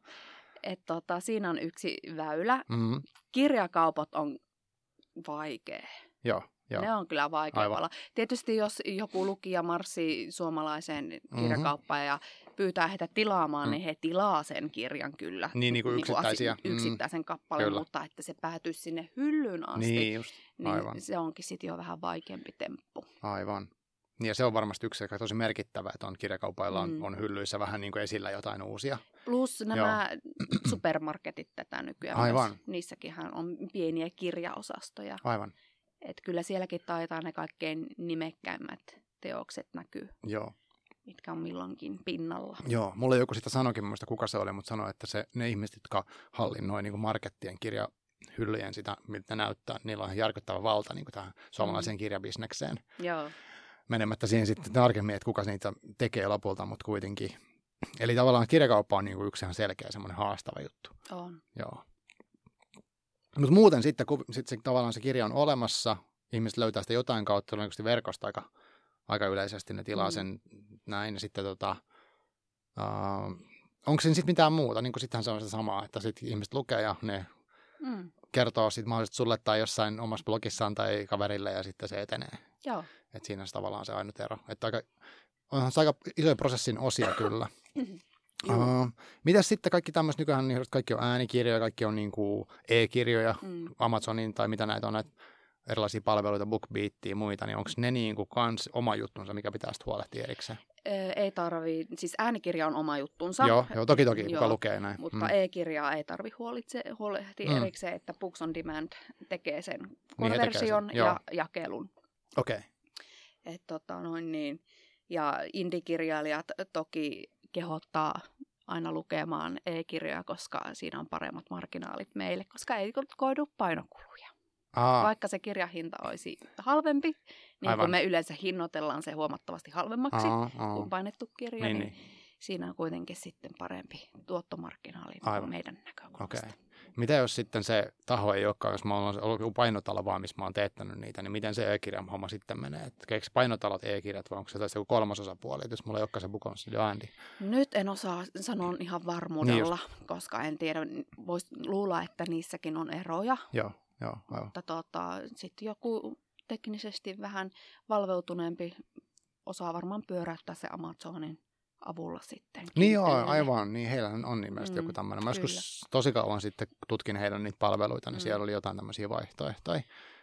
Et tota, siinä on yksi väylä. Mm-hmm. Kirjakaupat on vaikea. Joo. Joo. Ne on kyllä vaikea olla. Tietysti jos joku lukija marssii suomalaiseen kirjakauppaan mm-hmm. ja pyytää heitä tilaamaan, mm. niin he tilaa sen kirjan kyllä. Niin, niin kuin niinku yksittäisiä. Niin kuin yksittäisen kappaleen, kyllä. mutta että se päätyisi sinne hyllyn asti. Niin, just. Aivan. Niin se onkin sitten jo vähän vaikeampi temppu. Aivan. Niin ja se on varmasti yksi aika tosi merkittävä, että on kirjakaupailla on, mm. on hyllyissä vähän niin kuin esillä jotain uusia. Plus nämä Joo. supermarketit tätä nykyään. Aivan. Myös. Niissäkin on pieniä kirjaosastoja. Aivan. Et kyllä sielläkin taitaa ne kaikkein nimekkäimmät teokset näkyy. Joo mitkä on milloinkin pinnalla. Joo, mulle joku sitä sanoikin, muista kuka se oli, mutta sanoi, että se, ne ihmiset, jotka hallinnoi niin markettien kirja, hyllyjen sitä, miltä näyttää. Niillä on järkyttävä valta niin tähän suomalaiseen mm. kirjabisnekseen. Joo. Menemättä siihen sitten tarkemmin, että kuka niitä tekee lopulta, mutta kuitenkin. Eli tavallaan kirjakauppa on niin kuin yksi ihan selkeä semmoinen haastava juttu. On. Joo. Mutta muuten sitten, kun sit se, tavallaan se kirja on olemassa, ihmiset löytää sitä jotain kautta, todennäköisesti verkosta aika, aika yleisesti ne tilaa mm. sen näin, ja sitten tota, uh, onko siinä sitten mitään muuta, niin sittenhän se on se sama, että sitten ihmiset lukee ja ne mm. kertoo sitten mahdollisesti sulle tai jossain omassa blogissaan tai kaverille ja sitten se etenee. Joo. Et siinä on tavallaan se ainut ero. Että aika, onhan se aika isoja prosessin osia kyllä. Uh, mitäs sitten kaikki tämmöiset, nykyään niin kaikki on äänikirjoja, kaikki on niin kuin e-kirjoja, mm. Amazonin tai mitä näitä on, näitä erilaisia palveluita, BookBeatia ja muita, niin onko ne niin kuin kans oma juttunsa, mikä pitää sitten huolehtia erikseen? Ei tarvi, siis äänikirja on oma juttunsa. Joo, joo toki toki, kuka joo, lukee näin. Mutta mm. e-kirjaa ei tarvi huolitse, huolehtia mm. erikseen, että Books on Demand tekee sen konversion niin ja jakelun. Okei. Okay. tota, noin niin. Ja indikirjailijat toki kehottaa aina lukemaan e-kirjoja, koska siinä on paremmat marginaalit meille, koska ei koidu painokuluja. Aa. Vaikka se kirjahinta olisi halvempi, niin Aivan. kun me yleensä hinnoitellaan se huomattavasti halvemmaksi aa, aa. kuin painettu kirja, niin, niin, niin siinä on kuitenkin sitten parempi tuottomarkkinaali Aivan. meidän näkökulmasta. Okay. Mitä jos sitten se taho ei olekaan, jos mä olen ollut painotalo vaan, missä mä oon teettänyt niitä, niin miten se e-kirjan homma sitten menee? Et eikö painotalot e-kirjat vai onko se joku kolmas osapuoli, jos mulla ei olekaan se bukon ääni? Nyt en osaa sanoa ihan varmuudella, niin koska en tiedä, voisi luulla, että niissäkin on eroja. Joo, joo, aivan. Mutta tota, sitten joku teknisesti vähän valveutuneempi osaa varmaan pyöräyttää se Amazonin avulla sitten. Niin joo, aivan. Niin heillä on ilmeisesti mm, joku tämmöinen. Mä joskus tosi kauan sitten tutkin heidän niitä palveluita, niin mm. siellä oli jotain tämmöisiä vaihtoehtoja.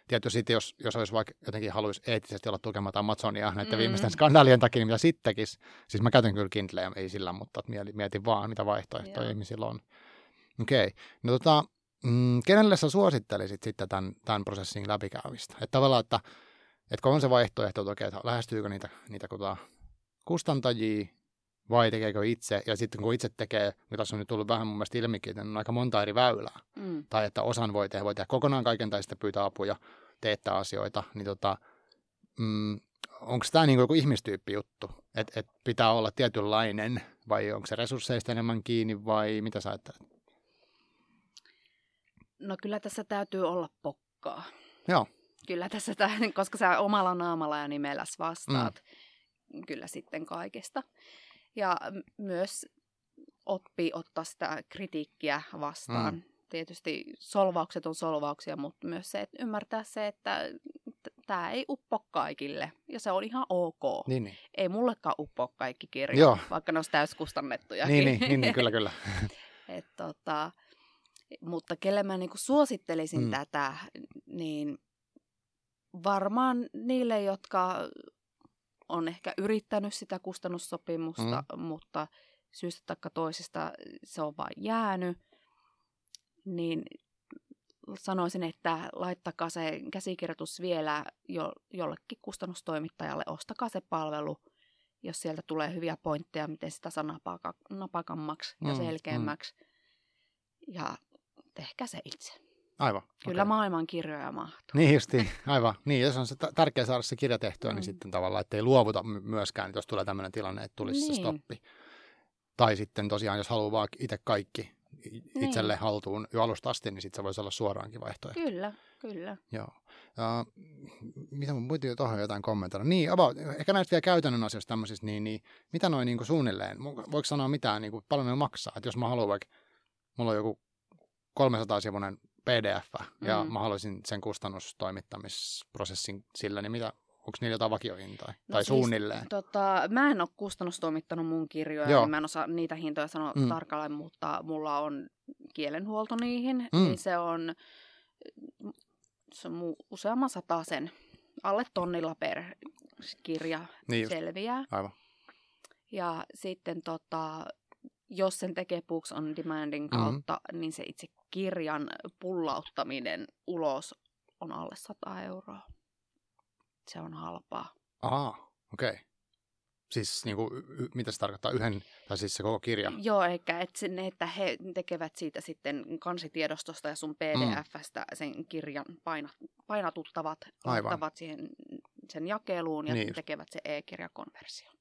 Tiedätkö, sitten jos, jos olisi vaikka jotenkin haluaisi eettisesti olla tukematta Amazonia näiden mm. viimeisten skandaalien takia, niin mitä sitten tekisi. Siis mä käytän kyllä Kindleä, ei sillä, mutta mietin vaan, mitä vaihtoehtoja ihmisillä on. Okei. Okay. No tota, mm, kenelle sä suosittelisit sitten tämän, tämän prosessin läpikäymistä? Että tavallaan, että, että kun on se vaihtoehto, että okei, että lähestyykö niitä, niitä kuta, kustantajia, vai tekeekö itse. Ja sitten kun itse tekee, mitä tässä on nyt tullut vähän mun mielestä ilmikin, että on aika monta eri väylää. Mm. Tai että osan voi tehdä, voi tehdä kokonaan kaiken tai sitten pyytää apuja, teettää asioita. Niin tota, mm, onko tämä niin joku ihmistyyppi juttu, että et pitää olla tietynlainen vai onko se resursseista enemmän kiinni vai mitä sä ajattelet? No kyllä tässä täytyy olla pokkaa. Joo. Kyllä tässä, koska sä omalla naamalla ja nimelläsi vastaat mm. kyllä sitten kaikesta ja myös oppii ottaa sitä kritiikkiä vastaan. Mm. Tietysti solvaukset on solvauksia, mutta myös se, että ymmärtää se, että tämä ei uppo kaikille. Ja se on ihan ok. Niin, niin. Ei mullekaan uppo kaikki kirjat, Joo. vaikka ne olisi täyskustannettuja. Niin, niin, niin, niin, kyllä, kyllä. Et, tota, mutta kelle mä niinku suosittelisin mm. tätä, niin varmaan niille, jotka on ehkä yrittänyt sitä kustannussopimusta, mm. mutta syystä tai toisesta se on vain jäänyt, niin sanoisin, että laittakaa se käsikirjoitus vielä jo, jollekin kustannustoimittajalle, ostakaa se palvelu, jos sieltä tulee hyviä pointteja, miten sitä saa napaka, napakammaksi ja mm, selkeämmäksi. Mm. Ja tehkää se itse. Aivan. Kyllä okay. maailman kirjoja mahtuu. Niin justi, aivan. Niin, jos on se t- tärkeää saada se kirja tehtyä, niin mm. niin sitten tavallaan, että ei luovuta myöskään, jos tulee tämmöinen tilanne, että tulisi niin. se stoppi. Tai sitten tosiaan, jos haluaa vaan itse kaikki itselle niin. haltuun jo alusta asti, niin sitten se voisi olla suoraankin vaihtoehto. Kyllä, kyllä. Joo. Uh, mitä mun piti tuohon jotain kommentoida? Niin, about, ehkä näistä vielä käytännön asioista tämmöisistä, niin, niin mitä noin niin suunnilleen, voiko sanoa mitään, niin kuin, paljon ne maksaa? Että jos mä haluan vaikka, mulla on joku 300-sivuinen PDF ja mm. mä haluaisin sen kustannustoimittamisprosessin sillä, niin mitä, onko niillä jotain vakiohintaa no tai siis, suunnilleen? Tota, mä en ole kustannustoimittanut mun kirjoja, Joo. niin mä en osaa niitä hintoja sanoa mm. tarkalleen, mutta mulla on kielenhuolto niihin, mm. niin se on, se on useamman sen alle tonnilla per kirja niin selviää. Aivan. Ja sitten tota, jos sen tekee Books on Demandin mm-hmm. kautta, mm-hmm. niin se itse kirjan pullauttaminen ulos on alle 100 euroa. Se on halpaa. Aha, okei. Okay. Siis niin kuin, mitä se tarkoittaa, yhden, tai siis se koko kirja? Joo, eikä et sinne, että he tekevät siitä sitten kansitiedostosta ja sun pdfstä mm. sen kirjan paina, painatuttavat, laittavat siihen sen jakeluun ja niin tekevät se e-kirjakonversio.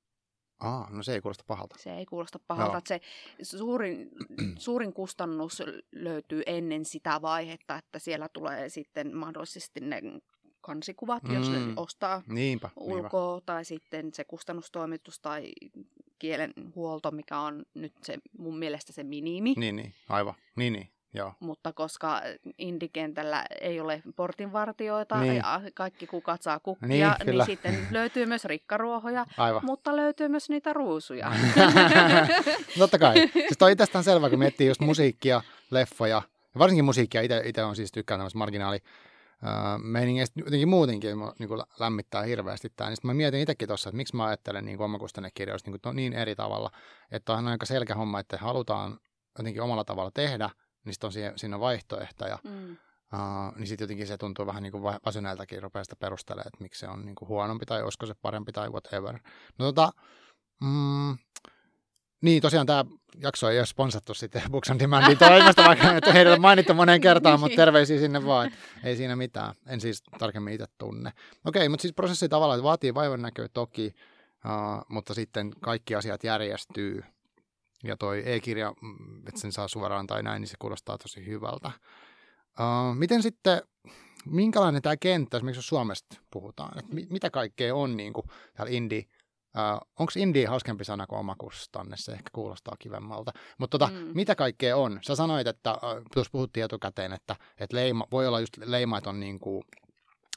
Aa, no se ei kuulosta pahalta. Se ei kuulosta pahalta. Että se suurin, suurin kustannus löytyy ennen sitä vaihetta, että siellä tulee sitten mahdollisesti ne kansikuvat, mm. jos ne mm. ostaa niinpä, ulkoa, niinpä. tai sitten se kustannustoimitus tai kielenhuolto, mikä on nyt se mun mielestä se minimi. Niin, niin, aivan. Niin, niin. Joo. Mutta koska indikentällä ei ole portinvartioita niin. ja kaikki kukat saa kukkia, niin, niin sitten löytyy myös rikkaruohoja, Aivan. mutta löytyy myös niitä ruusuja. Totta kai. Siis toi itsestään selvä, kun miettii just musiikkia, leffoja, varsinkin musiikkia, itse on siis tykkään tämmöistä marginaali meiningeistä jotenkin muutenkin niin kuin lämmittää hirveästi tämä. Niin mä mietin itsekin tuossa, että miksi mä ajattelen niin omakustannekirjoista niin, niin eri tavalla. Että on aika selkeä homma, että halutaan jotenkin omalla tavalla tehdä, niin sitten on siihen, siinä vaihtoehtoja. Mm. Uh, niin sitten jotenkin se tuntuu vähän niin kuin väsyneeltäkin rupeaa sitä perustelemaan, että miksi se on niin kuin huonompi tai olisiko se parempi tai whatever. No tota, mm, niin, tosiaan tämä jakso ei ole sponsattu sitten Books on Demandin toimesta, vaikka että heidät on mainittu moneen kertaan, mutta terveisiä sinne vaan, ei siinä mitään. En siis tarkemmin itse tunne. Okei, mutta siis prosessi tavallaan vaatii vaivan näköä toki, uh, mutta sitten kaikki asiat järjestyy. Ja toi e-kirja, mm, että sen saa suoraan tai näin, niin se kuulostaa tosi hyvältä. Uh, miten sitten, minkälainen tämä kenttä, esimerkiksi jos Suomesta puhutaan, että mitä kaikkea on niin kuin täällä indie Uh, Onko indie hauskempi sana kuin omakustanne? Se ehkä kuulostaa kivemmalta. Mutta tota, mm. mitä kaikkea on? Sä sanoit, että uh, tuossa puhuttiin etukäteen, että, että leima, voi olla just leima, että on niin kuin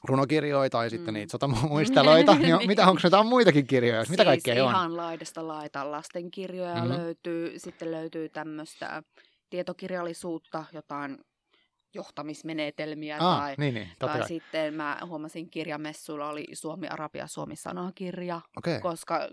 runokirjoja tai sitten mm. niitä sotamuisteloita. niin, mitä, onko jotain muitakin kirjoja? Mitä siis kaikkea ihan on? ihan laidasta laita lastenkirjoja mm-hmm. löytyy. Sitten löytyy tämmöistä tietokirjallisuutta, jotain johtamismenetelmiä. Ah, tai, niin, niin, tai sitten mä huomasin kirjamessuilla oli Suomi-Arabia Suomi-sanakirja, okay. koska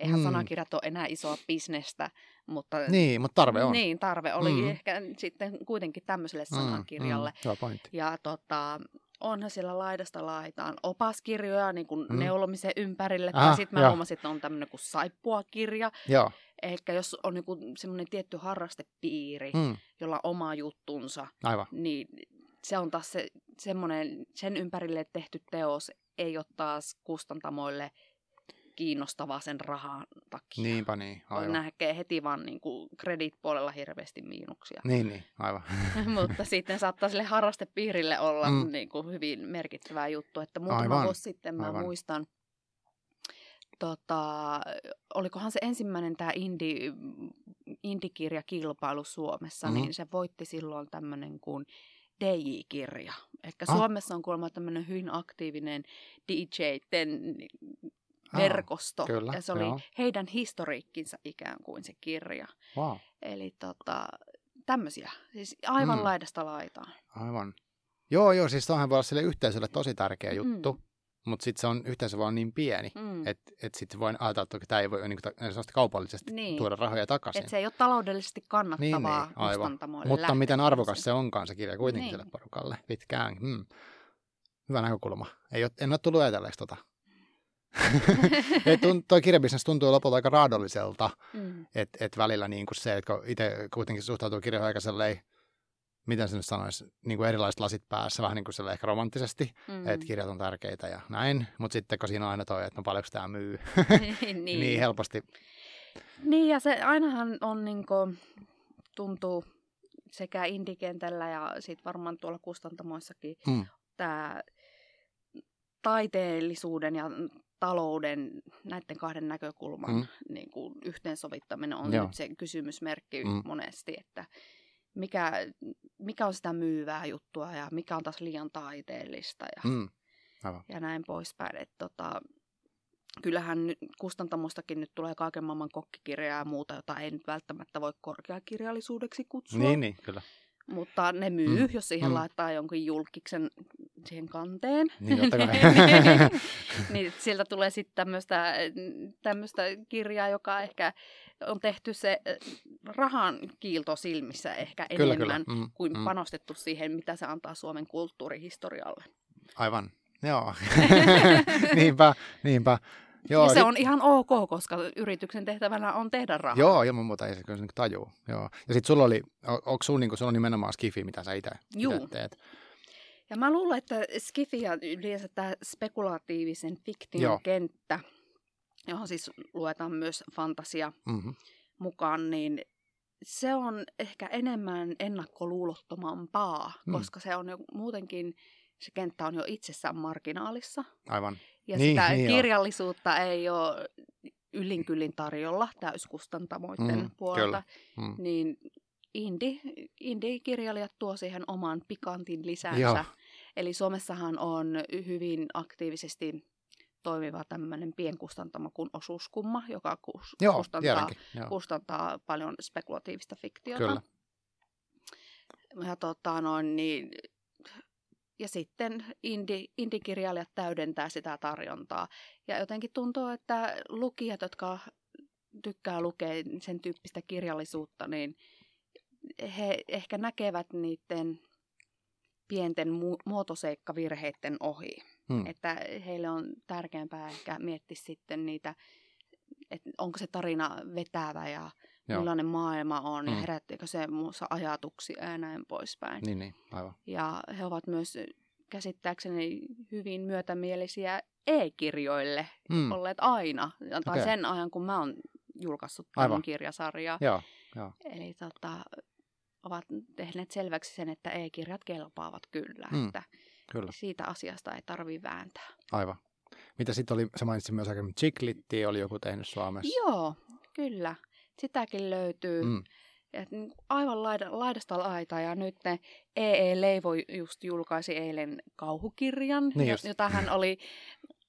eihän mm. sanakirjat ole enää isoa bisnestä. Mutta, niin, mutta tarve on. Niin, tarve oli mm. ehkä sitten kuitenkin tämmöiselle mm, sanakirjalle. Mm, mm, ja tota, onhan siellä laidasta laitaan opaskirjoja niin kuin mm. neulomisen ympärille. Ah, tai sitten mä huomasin, että on tämmöinen kuin saippuakirja. Joo. Ehkä jos on niin semmoinen tietty harrastepiiri, mm. jolla on oma juttunsa, Aivan. niin se on taas se, semmoinen, sen ympärille tehty teos ei ole taas kustantamoille – kiinnostavaa sen rahan takia. Niinpä niin, aivan. Näkee heti vaan niin kuin credit-puolella hirveästi miinuksia. Niin, niin, aivan. Mutta sitten saattaa sille harrastepiirille olla mm. niin kuin hyvin merkittävä juttu. Että muutama aivan. vuosi sitten mä aivan. muistan, tota, olikohan se ensimmäinen tämä indie, indikirjakilpailu Suomessa, mm-hmm. niin se voitti silloin tämmöinen kuin DJ-kirja. Eli ah. Suomessa on kuulemma tämmöinen hyvin aktiivinen DJ-ten verkosto. Aa, kyllä, ja se oli joo. heidän historiikkinsa ikään kuin se kirja. Wow. Eli tota, tämmöisiä. Siis aivan mm. laidasta laitaan. Aivan. Joo, joo, siis toihan voi olla sille yhteisölle tosi tärkeä juttu. Mm. Mutta sitten se on yhteisö vaan niin pieni, mm. että et sitten voi ajatella, että tämä ei voi niin kuin, kaupallisesti niin. tuoda rahoja takaisin. Että se ei ole taloudellisesti kannattavaa niin, niin, aivan. Mutta miten arvokas se onkaan se kirja kuitenkin niin. sille porukalle pitkään. Hmm. Hyvä näkökulma. Ei ole, en ole tullut ajatelleeksi tota. Tuo kirjabisnes tuntuu lopulta aika raadolliselta, mm. että et välillä niin kuin se, että itse kuitenkin suhtautuu kirjoihin aika sellainen, miten se nyt sanoisi, niin kuin erilaiset lasit päässä, vähän niin kuin ehkä romanttisesti, mm. että kirjat on tärkeitä ja näin, mutta sitten kun siinä on aina toi, että no paljonko tämä myy, niin. niin helposti. Niin ja se ainahan on niin kuin, tuntuu sekä indikentällä ja sitten varmaan tuolla kustantamoissakin mm. tämä taiteellisuuden ja talouden, näiden kahden näkökulman mm. niin kuin yhteensovittaminen on Joo. nyt se kysymysmerkki mm. monesti, että mikä, mikä on sitä myyvää juttua ja mikä on taas liian taiteellista ja, mm. ja näin poispäin. Että tota, kyllähän nyt kustantamostakin nyt tulee kaiken maailman kokkikirjaa ja muuta, jota ei nyt välttämättä voi korkeakirjallisuudeksi kutsua. Niin, niin kyllä. Mutta ne myy, mm. jos siihen mm. laittaa jonkun julkiksen siihen kanteen. Niin, niin siltä tulee sitten tämmöistä kirjaa, joka ehkä on tehty se rahan kiilto silmissä ehkä kyllä, enemmän kyllä. Mm, kuin mm. panostettu siihen, mitä se antaa Suomen kulttuurihistorialle. Aivan, joo. niinpä, niinpä. Joo, ja se on ihan ok, koska yrityksen tehtävänä on tehdä rahaa. Joo, ilman muuta ei se kyllä niin tajuu. Joo. Ja sitten sulla oli, onko sulla, niin sulla on nimenomaan skifi, mitä sä itse teet? Ja mä luulen, että skifi ja yleensä tämä spekulatiivisen fiktion Joo. kenttä, johon siis luetaan myös fantasia mm-hmm. mukaan, niin se on ehkä enemmän ennakkoluulottomampaa, mm. koska se on jo muutenkin, se kenttä on jo itsessään marginaalissa. Aivan. Ja niin, sitä niin kirjallisuutta jo. ei ole ylinkyllin tarjolla täyskustantamoiden mm, puolelta. Mm. Niin indie, indie-kirjailijat tuo siihen oman pikantin lisänsä. Joo. Eli Suomessahan on hyvin aktiivisesti toimiva tämmöinen pienkustantamo kuin osuuskumma, joka kus, Joo, kustantaa, kustantaa paljon spekulatiivista fiktiota. Kyllä. Ja, tota, noin, niin, ja sitten indi, indikirjailijat täydentää sitä tarjontaa. Ja jotenkin tuntuu, että lukijat, jotka tykkää lukea sen tyyppistä kirjallisuutta, niin he ehkä näkevät niiden pienten mu- muotoseikkavirheiden ohi. Hmm. Että heille on tärkeämpää ehkä miettiä sitten niitä, että onko se tarina vetävä ja Joo. millainen maailma on hmm. ja herättikö se muussa ajatuksia ja näin poispäin. Niin, niin, aivan. Ja he ovat myös käsittääkseni hyvin myötämielisiä e-kirjoille hmm. olleet aina, tai okay. sen ajan kun mä oon julkaissut tämän kirjasarjaa. Joo, joo. Eli tota, ovat tehneet selväksi sen, että e-kirjat kelpaavat kyllä, mm, että kyllä. siitä asiasta ei tarvi vääntää. Aivan. Mitä sitten oli, sä mainitsit myös aikaisemmin, Chiclitti oli joku tehnyt Suomessa. Joo, kyllä. Sitäkin löytyy. Mm. Et niin aivan laida, laidasta laita ja nyt ne EE Leivo just julkaisi eilen kauhukirjan, niin jota hän oli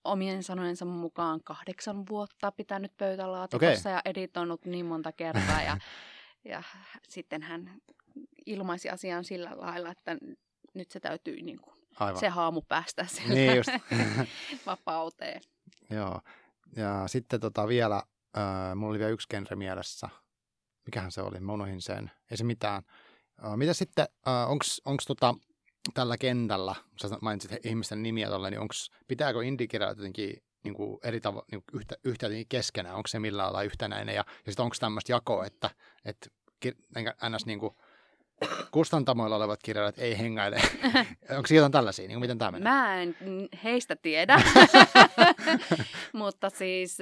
omien sanojensa mukaan kahdeksan vuotta pitänyt pöytälaatikossa okay. ja editoinut niin monta kertaa ja, ja sitten hän ilmaisi asian sillä lailla, että nyt se täytyy niin kuin, se haamu päästä sille niin just. vapauteen. Joo. Ja sitten tota vielä, äh, mulla oli vielä yksi genre mielessä. Mikähän se oli? Mä unohin sen. Ei se mitään. Äh, mitä sitten, äh, onko tota, tällä kentällä, sä mainitsit ihmisten nimiä tuolla, niin onks, pitääkö indikirjat jotenkin niin kuin eri tavo- niin kuin yhtä, yhtä keskenään, onko se millään lailla yhtenäinen, ja, ja sitten onko tämmöistä jakoa, että, että ns. Niin kuin, kustantamoilla olevat kirjailijat ei hengaile. Onko jotain tällaisia? Niin miten tämä menee? Mä en heistä tiedä, mutta siis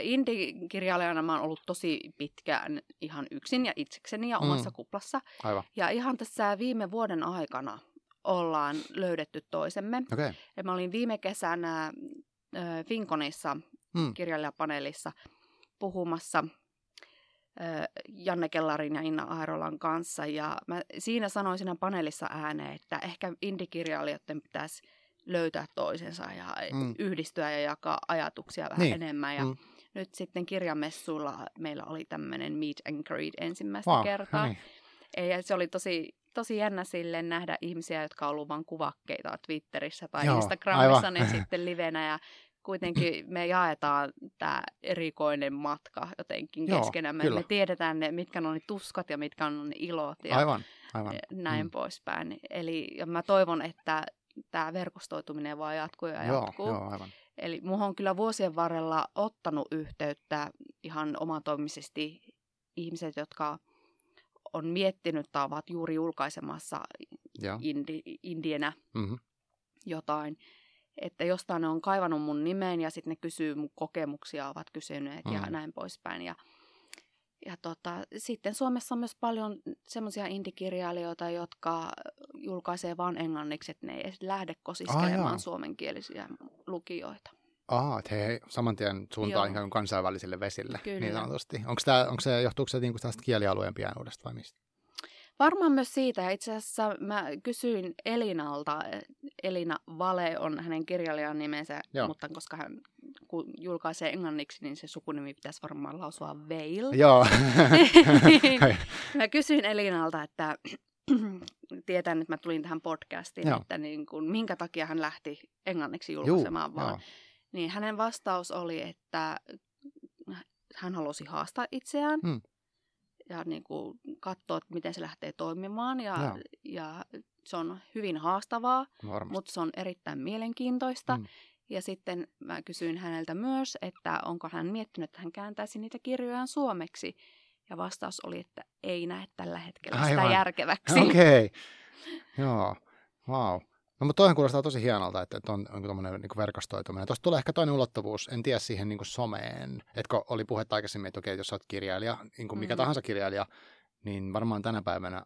indie-kirjailijana mä oon ollut tosi pitkään ihan yksin ja itsekseni ja omassa mm. kuplassa. Aivan. Ja ihan tässä viime vuoden aikana ollaan löydetty toisemme. Okay. Ja mä olin viime kesänä äh, Finkonissa mm. kirjailijapaneelissa puhumassa – Janne Kellarin ja Inna Airolan kanssa. Ja mä siinä sanoin siinä paneelissa ääneen, että ehkä indikirjailijoiden pitäisi löytää toisensa ja mm. yhdistyä ja jakaa ajatuksia vähän niin. enemmän. Ja mm. nyt sitten kirjamessuilla meillä oli tämmöinen meet and greet ensimmäistä wow, kertaa. Niin. Ja se oli tosi, tosi jännä sille nähdä ihmisiä, jotka on ollut vain kuvakkeita Twitterissä tai Joo, Instagramissa, aivan. niin sitten livenä ja kuitenkin me jaetaan tämä erikoinen matka jotenkin Joo, keskenämme. Kyllä. Me tiedetään ne, mitkä on ne tuskat ja mitkä on ne ilot ja aivan, aivan. näin mm. poispäin. Eli ja mä toivon, että tämä verkostoituminen vaan jatkuu ja Joo, jatkuu. Joo, aivan. Eli muuhun on kyllä vuosien varrella ottanut yhteyttä ihan omatoimisesti ihmiset, jotka on miettinyt tai ovat juuri julkaisemassa indi, indienä mm-hmm. jotain että jostain ne on kaivannut mun nimeen ja sitten ne kysyy mun kokemuksia, ovat kysyneet mm. ja näin poispäin. Ja, ja tota, sitten Suomessa on myös paljon semmoisia indikirjailijoita, jotka julkaisee vain englanniksi, että ne ei edes lähde kosiskelemaan ah, suomenkielisiä lukijoita. Ah, että he saman tien suuntaan ikään kuin kansainvälisille vesille, Kyllä. niin sanotusti. Onko, tämä, onko se, johtuuko se niin kuin tästä kielialueen pienuudesta vai mistä? Varmaan myös siitä, itse asiassa mä kysyin Elinalta, Elina Vale on hänen kirjailijan nimensä, Joo. mutta koska hän kun julkaisee englanniksi, niin se sukunimi pitäisi varmaan lausua Veil. Joo. mä kysyin Elinalta, että tietän, että mä tulin tähän podcastiin, Joo. että niin kuin, minkä takia hän lähti englanniksi julkaisemaan Juu, vaan. Joo. Niin hänen vastaus oli, että hän halusi haastaa itseään. Hmm ja niin kuin katsoa, että miten se lähtee toimimaan. Ja, ja se on hyvin haastavaa, Varmasti. mutta se on erittäin mielenkiintoista. Mm. Ja sitten mä kysyin häneltä myös, että onko hän miettinyt, että hän kääntäisi niitä kirjojaan suomeksi. Ja vastaus oli, että ei näe tällä hetkellä Aivan. sitä järkeväksi. Okei, okay. joo, wow. No mutta toihan kuulostaa tosi hienolta, että, että on, on tuommoinen niin verkostoituminen. Tuosta tulee ehkä toinen ulottuvuus, en tiedä siihen niin someen. Etkö oli puhetta aikaisemmin, että okei, jos olet kirjailija, niin kuin mikä mm. tahansa kirjailija, niin varmaan tänä päivänä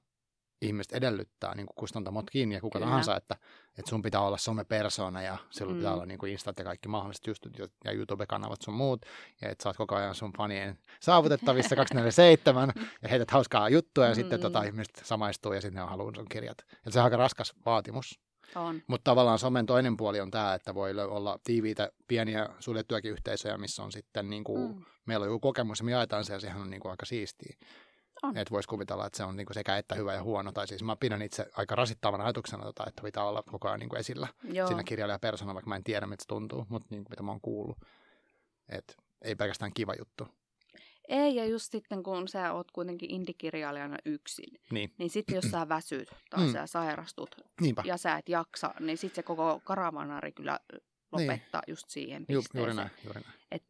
ihmiset edellyttää niin kuin kustantamot kiinni ja kuka Kyllä. tahansa, että, että sun pitää olla somepersona ja sulla mm. pitää olla niin kuin Instat ja kaikki mahdolliset just, ja YouTube-kanavat sun muut ja että sä oot koko ajan sun fanien saavutettavissa 247 ja heität hauskaa juttua ja mm. sitten tota, ihmiset samaistuu ja sitten ne haluaa sun kirjat. Ja se on aika raskas vaatimus. On. Mutta tavallaan somen toinen puoli on tämä, että voi olla tiiviitä pieniä suljettujakin yhteisöjä, missä on sitten niin kuin, mm. meillä on joku kokemus ja me jaetaan se ja sehän on niin kuin aika siistiä. Että voisi kuvitella, että se on niin kuin sekä että hyvä ja huono. Tai siis mä pidän itse aika rasittavana ajatuksena, tota, että pitää olla koko ajan niin kuin esillä Joo. siinä kirjailijapersona, vaikka mä en tiedä, mitä se tuntuu, mutta niin kuin mitä mä oon kuullut. Että ei pelkästään kiva juttu. Ei, ja just sitten kun sä oot kuitenkin indikirjailijana yksin, niin, niin sitten jos sä väsyt tai mm. sä sairastut Niinpä. ja sä et jaksa, niin sitten se koko karavanari kyllä lopettaa niin. just siihen pisteeseen. Ju, juuri näin, juuri näin. Et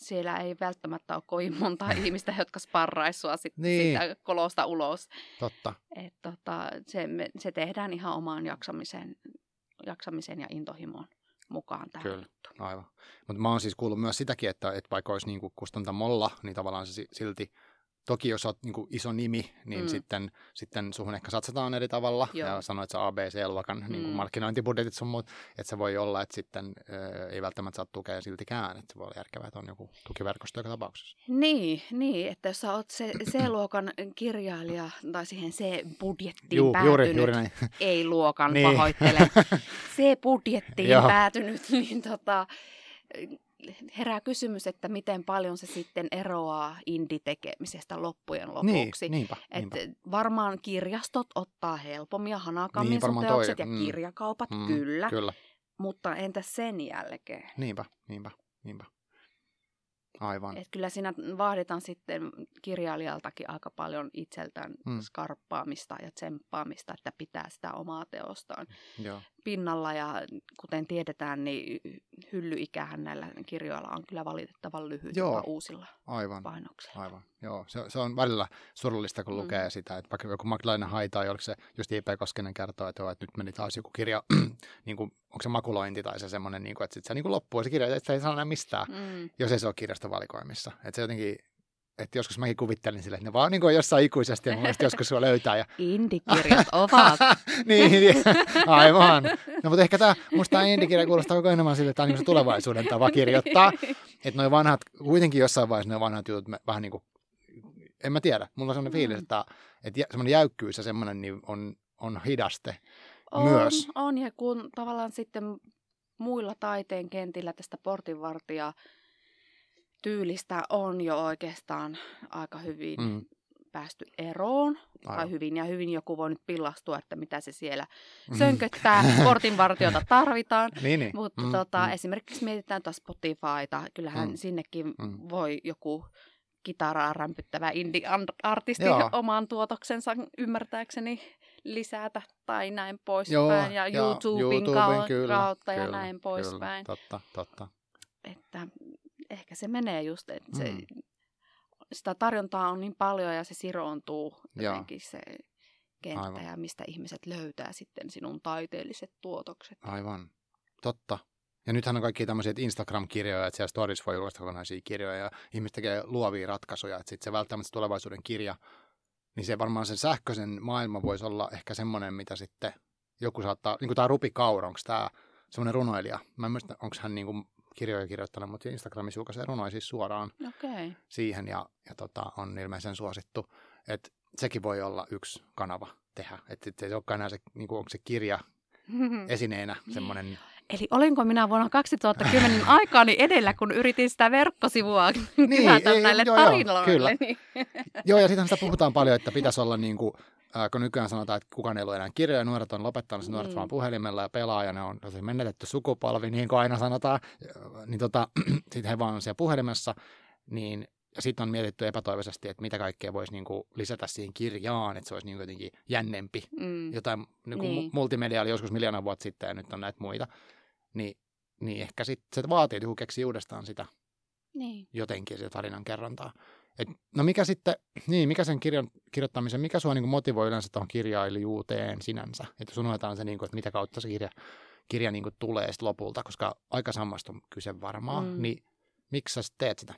siellä ei välttämättä ole kovin monta ihmistä, jotka sparraisi sua sit, niin. siitä kolosta ulos. Totta. Et tota, se, se tehdään ihan omaan jaksamisen, jaksamisen ja intohimon mukaan tähän Kyllä, juttu. aivan. Mutta mä oon siis kuullut myös sitäkin, että, että vaikka olisi niinku kustantamolla, niin tavallaan se silti Toki jos olet niin iso nimi, niin mm. sitten, sitten suhun ehkä satsataan eri tavalla. Joo. Ja sanoit, että se ABC-luokan mm. niin markkinointibudjetit sun muut, että se voi olla, että sitten äh, ei välttämättä saa tukea siltikään. Että se voi olla järkevää, että on joku tukiverkosto joka tapauksessa. Niin, niin että jos sä oot se C-luokan kirjailija tai siihen C-budjettiin Juu, päätynyt, juuri, juuri näin. ei-luokan niin. pahoittele, C-budjettiin päätynyt, niin tota, herää kysymys, että miten paljon se sitten eroaa indie-tekemisestä loppujen niin, lopuksi. Niin, niinpä, niinpä. Et varmaan kirjastot ottaa helpommin ja hanakammin niin, teokset ja mm, kirjakaupat, mm, kyllä. kyllä. Mutta entä sen jälkeen? Niinpä, niinpä, niinpä. Aivan. Et kyllä siinä vaaditaan sitten kirjailijaltakin aika paljon itseltään mm. skarppaamista ja tsemppaamista, että pitää sitä omaa teostaan Joo. Pinnalla. Ja kuten tiedetään, niin hyllyikähän näillä kirjoilla on kyllä valitettavan lyhyt Joo. uusilla Aivan. painoksilla. Aivan, Joo. Se, se on välillä surullista, kun mm. lukee sitä, että vaikka joku Magdalena Haita, oliko se just J.P. Koskenen kertoo, että, joo, että nyt meni taas joku kirja, niin kuin, onko se makulointi tai se semmoinen, niin kuin, että sitten se niin kuin loppuu se kirja, että se ei saa enää mistään, mm. jos ei se ole kirjastovalikoimissa. Että se jotenkin että joskus mäkin kuvittelin sille, että ne vaan niin kuin jossain ikuisesti ja mun joskus sua löytää. Ja... Indikirjat ovat. niin, niin, aivan. No mutta ehkä tämä, musta tämä indikirja kuulostaa koko enemmän sille, että tämä on niin tulevaisuuden tapa kirjoittaa. Että noin vanhat, kuitenkin jossain vaiheessa ne vanhat jutut vähän niin kuin, en mä tiedä, mulla on sellainen mm. fiilis, että, että semmoinen jäykkyys ja semmoinen niin on, on hidaste on, myös. On, ja kun tavallaan sitten muilla taiteen kentillä tästä portinvartijaa tyylistä on jo oikeastaan aika hyvin mm. päästy eroon. Aivan. Tai hyvin ja hyvin joku voi nyt pillastua, että mitä se siellä mm. sönköttää. Portinvartiota tarvitaan. niin, niin. Mutta mm, tota, mm. esimerkiksi mietitään taas Spotifyta. Kyllähän mm. sinnekin mm. voi joku kitaraa rämpyttävä indie-artisti oman tuotoksensa ymmärtääkseni lisätä tai näin poispäin. Ja, ja YouTuben, YouTuben kautta kyllä, ja näin poispäin. Totta, totta. Että ehkä se menee just, että se, mm. sitä tarjontaa on niin paljon ja se siroontuu jotenkin se kenttä Aivan. ja mistä ihmiset löytää sitten sinun taiteelliset tuotokset. Aivan, totta. Ja nythän on kaikki tämmöisiä Instagram-kirjoja, että siellä Stories voi julkaista kokonaisia kirjoja ja ihmiset tekee luovia ratkaisuja, että sitten se välttämättä se tulevaisuuden kirja, niin se varmaan sen sähköisen maailma voisi olla ehkä semmoinen, mitä sitten joku saattaa, niin kuin tämä Rupi Kaur, onko tämä semmoinen runoilija, mä en muista, onko hän niin kuin kirjoja kirjoittanut, mutta Instagramissa julkaisee runoja siis suoraan okay. siihen ja, ja tota, on ilmeisen suosittu. Et sekin voi olla yksi kanava tehdä. Että et ei olekaan enää se, niin kuin, onko se kirja esineenä semmoinen... Eli olinko minä vuonna 2010 aikaani edellä, kun yritin sitä verkkosivua niin, ei, näille joo, tarinoille? Kyllä. Niin. joo, ja sitten sitä puhutaan paljon, että pitäisi olla niin kuin, äh, kun nykyään sanotaan, että kukaan ei ole enää kirjoja, nuoret on lopettanut se nuoret mm. vaan puhelimella ja pelaa, ja ne on tosi menetetty sukupolvi, niin kuin aina sanotaan, niin tota, sitten he vaan on siellä puhelimessa, niin ja sitten on mietitty epätoivoisesti, että mitä kaikkea voisi niinku lisätä siihen kirjaan, että se olisi niinku jotenkin jännempi. Mm. Jotain niinku niin. multimedia oli joskus miljoona vuotta sitten ja nyt on näitä muita. Niin niin ehkä sitten se vaatii, että joku keksii uudestaan sitä niin. jotenkin sitä tarinan kerrontaa. Et, no mikä sitten, niin mikä sen kirjan kirjoittamisen, mikä sua niin kuin motivoi yleensä tuohon kirjailijuuteen sinänsä? Että sun unohdetaan se, niin kuin, että mitä kautta se kirja, kirja niin kuin tulee sitten lopulta, koska aika samasta on kyse varmaan, mm. niin miksi sä teet sitä?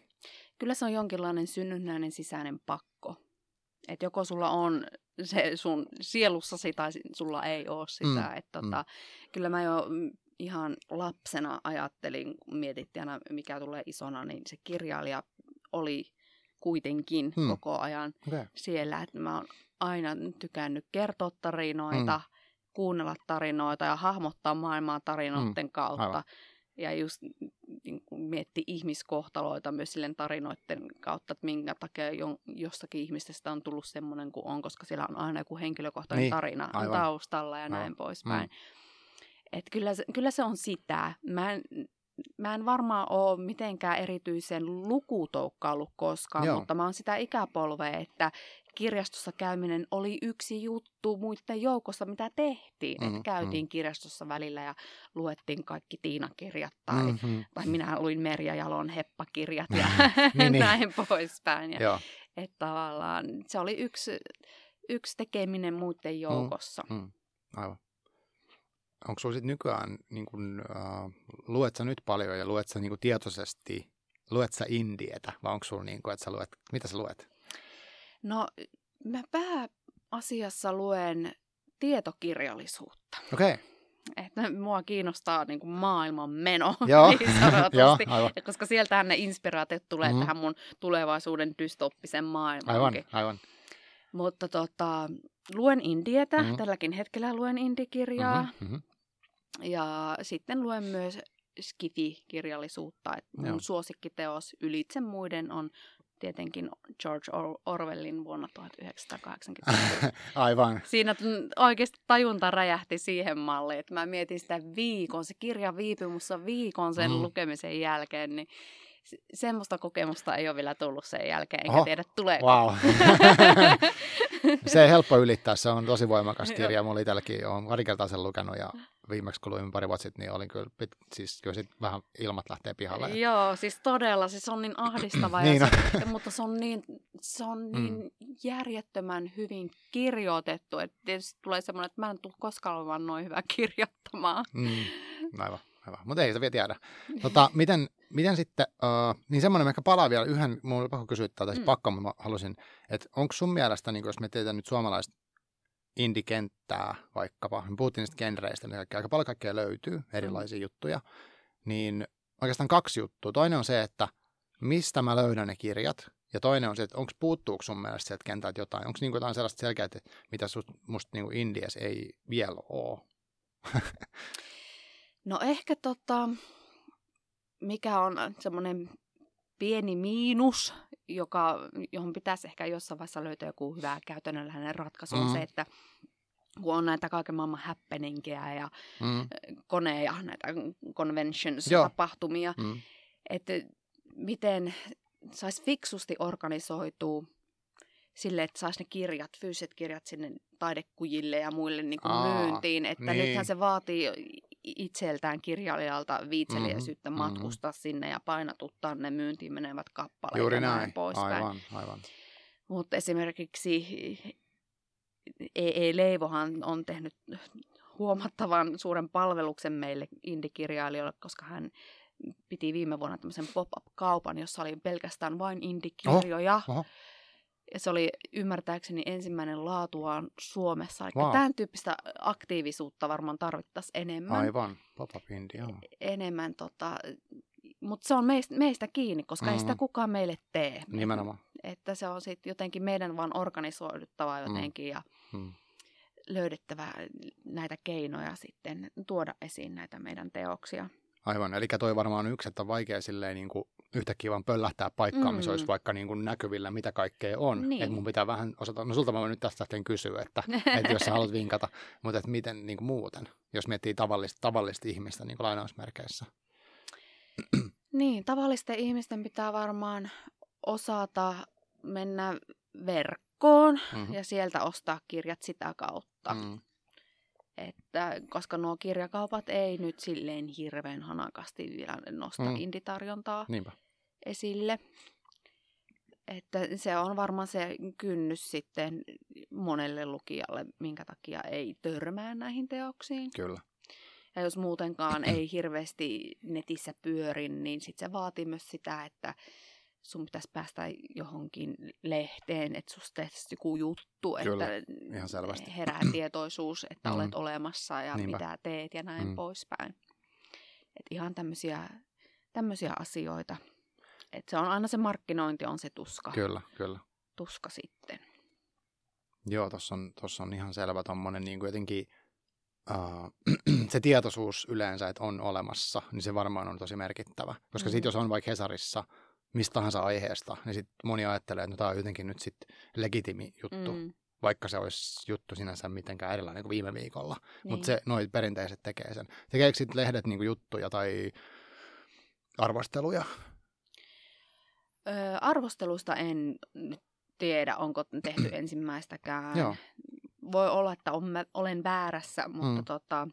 Kyllä se on jonkinlainen synnynnäinen sisäinen pakko. Että joko sulla on se sun sielussasi tai sulla ei ole sitä. Mm. Että tota, mm. Kyllä mä jo ihan lapsena ajattelin, kun mietittiin aina mikä tulee isona, niin se kirjailija oli kuitenkin hmm. koko ajan okay. siellä. Että mä oon aina tykännyt kertoa tarinoita, hmm. kuunnella tarinoita ja hahmottaa maailmaa tarinoiden hmm. kautta. Aivan. Ja just niin mietti ihmiskohtaloita myös silleen tarinoiden kautta, että minkä takia jostakin ihmisestä on tullut semmoinen kuin on, koska siellä on aina joku henkilökohtainen niin, tarina aivan. taustalla ja näin poispäin. Mm. Et kyllä, se, kyllä se on sitä. Mä en, mä en varmaan ole mitenkään erityisen lukutoukka ollut koskaan, Joo. mutta mä oon sitä ikäpolvea, että kirjastossa käyminen oli yksi juttu muiden joukossa, mitä tehtiin. Mm, että käytiin mm. kirjastossa välillä ja luettiin kaikki Tiina-kirjat tai, mm-hmm. tai minä luin Merja Jalon heppakirjat ja niin, niin. näin poispäin. Ja, että tavallaan se oli yksi, yksi tekeminen muiden mm, joukossa. Mm, mm, aivan onko sinulla sitten nykyään, niin kun, uh, luet sä nyt paljon ja luet sä niin tietoisesti, luet sä indietä vai onko sulla niin kuin, että sä luet, mitä sä luet? No mä pääasiassa luen tietokirjallisuutta. Okei. Okay. Että mua kiinnostaa niin kuin maailman meno, Joo. niin sanotusti. Joo, koska sieltähän ne inspiraatiot tulee mm. tähän mun tulevaisuuden dystoppisen maailmaan. Aivan, aivan. Mutta tota, luen indietä, mm-hmm. tälläkin hetkellä luen indikirjaa. Mm-hmm, mm-hmm. Ja sitten luen myös Skifi-kirjallisuutta. Et mun Joo. suosikkiteos ylitse muiden on tietenkin George Orwellin vuonna 1980. Aivan. Siinä oikeasti tajunta räjähti siihen malliin, että mä mietin sitä viikon, se kirja viipyi viikon sen mm. lukemisen jälkeen, niin semmoista kokemusta ei ole vielä tullut sen jälkeen, enkä Oho. tiedä tuleeko. Wow. se ei helppo ylittää, se on tosi voimakas kirja. Mulla itselläkin on pari kertaa sen lukenut ja viimeksi kun luin pari vuotta sitten, niin olin kyllä, pit, siis kyllä sit vähän ilmat lähtee pihalle. Joo, siis todella, siis se on niin ahdistava, niin ja se, mutta se on niin, se on niin mm. järjettömän hyvin kirjoitettu, että tietysti tulee semmoinen, että mä en tule koskaan olemaan noin hyvä kirjoittamaan. Mm. Aivan, aivan. Mutta ei sitä vielä tiedä. Tota, miten, miten sitten, uh, niin semmoinen, ehkä palaa vielä yhden, mulla oli pakko kysyä, tai siis mm. pakko, mä halusin, että onko sun mielestä, niin jos me teetään nyt suomalaista indikenttää vaikkapa, me puhuttiin niistä genreistä, niin aika paljon kaikkea löytyy, erilaisia mm. juttuja, niin oikeastaan kaksi juttua. Toinen on se, että mistä mä löydän ne kirjat, ja toinen on se, että onko puuttuuko sun mielestä sieltä kentältä jotain, onko niin jotain sellaista selkeää, että mitä sust, musta niin Indias ei vielä ole? no ehkä tota, mikä on semmoinen pieni miinus, joka, johon pitäisi ehkä jossain vaiheessa löytää joku hyvä käytännönläheinen ratkaisu, mm. on se, mm. että kun on näitä kaiken maailman happeningia ja mm. koneja, näitä conventions-tapahtumia, mm. että miten saisi fiksusti organisoitua sille, että saisi ne kirjat, fyysiset kirjat sinne taidekujille ja muille niin kuin Aa, myyntiin. Että niin. nythän se vaatii itseltään kirjailijalta viitseliäisyyttä mm-hmm, matkustaa mm-hmm. sinne ja painatuttaa ne myyntiin menevät kappaleet Juuri ja näin, näin poispäin. aivan, aivan. Mutta esimerkiksi E.E. Leivohan on tehnyt huomattavan suuren palveluksen meille indikirjailijoille, koska hän piti viime vuonna tämmöisen pop-up-kaupan, jossa oli pelkästään vain indikirjoja. Oho, oho. Ja se oli ymmärtääkseni ensimmäinen laatuaan Suomessa. Eli wow. tämän tyyppistä aktiivisuutta varmaan tarvittaisiin enemmän. Aivan, pop-up India. Enemmän, tota, mutta se on meistä, meistä kiinni, koska mm-hmm. ei sitä mm. kukaan meille tee. Nimenomaan. Että se on sitten jotenkin meidän vaan organisoiduttava mm. jotenkin mm. ja mm. löydettävä näitä keinoja sitten tuoda esiin näitä meidän teoksia. Aivan, eli toi varmaan yksi, että on vaikea silleen niin kuin yhtäkkiä vaan pöllähtää paikkaa, mm. missä olisi vaikka niin kuin näkyvillä, mitä kaikkea on. Niin. Että mun pitää vähän osata, no sulta mä nyt tästä lähten kysyä, että, että jos sä haluat vinkata, mutta että miten niin kuin muuten, jos miettii tavallista, tavallista ihmistä niin kuin lainausmerkeissä. Niin, tavallisten ihmisten pitää varmaan osata mennä verkkoon mm-hmm. ja sieltä ostaa kirjat sitä kautta. Mm. Että, koska nuo kirjakaupat ei nyt silleen hirveän hanakasti vielä nosta mm. inditarjontaa Niinpä. esille. Että se on varmaan se kynnys sitten monelle lukijalle, minkä takia ei törmää näihin teoksiin. Kyllä. Ja jos muutenkaan ei hirveästi netissä pyörin, niin sitten se vaatii myös sitä, että sun pitäisi päästä johonkin lehteen, että susta tehtäisiin joku juttu, Kyllä, että ihan selvästi. herää tietoisuus, että mm. olet olemassa ja Niinpä. mitä teet ja näin mm. poispäin. Et ihan tämmöisiä, tämmöisiä asioita. Et se on aina se markkinointi on se tuska. Kyllä, kyllä. Tuska sitten. Joo, tuossa on, tossa on ihan selvä tommonen niin kuin jotenkin uh, se tietoisuus yleensä, että on olemassa, niin se varmaan on tosi merkittävä. Koska mm. sitten jos on vaikka Hesarissa mistä tahansa aiheesta, niin sitten moni ajattelee, että no, tämä on jotenkin nyt sitten legitimi juttu. Mm. Vaikka se olisi juttu sinänsä mitenkään erilainen kuin viime viikolla. Niin. Mutta se, noi perinteiset tekee sen. Tekeekö sitten lehdet niinku juttuja tai arvosteluja? Öö, arvostelusta en nyt tiedä, onko tehty ensimmäistäkään. Joo. Voi olla, että on, olen väärässä, mutta, mm. tota,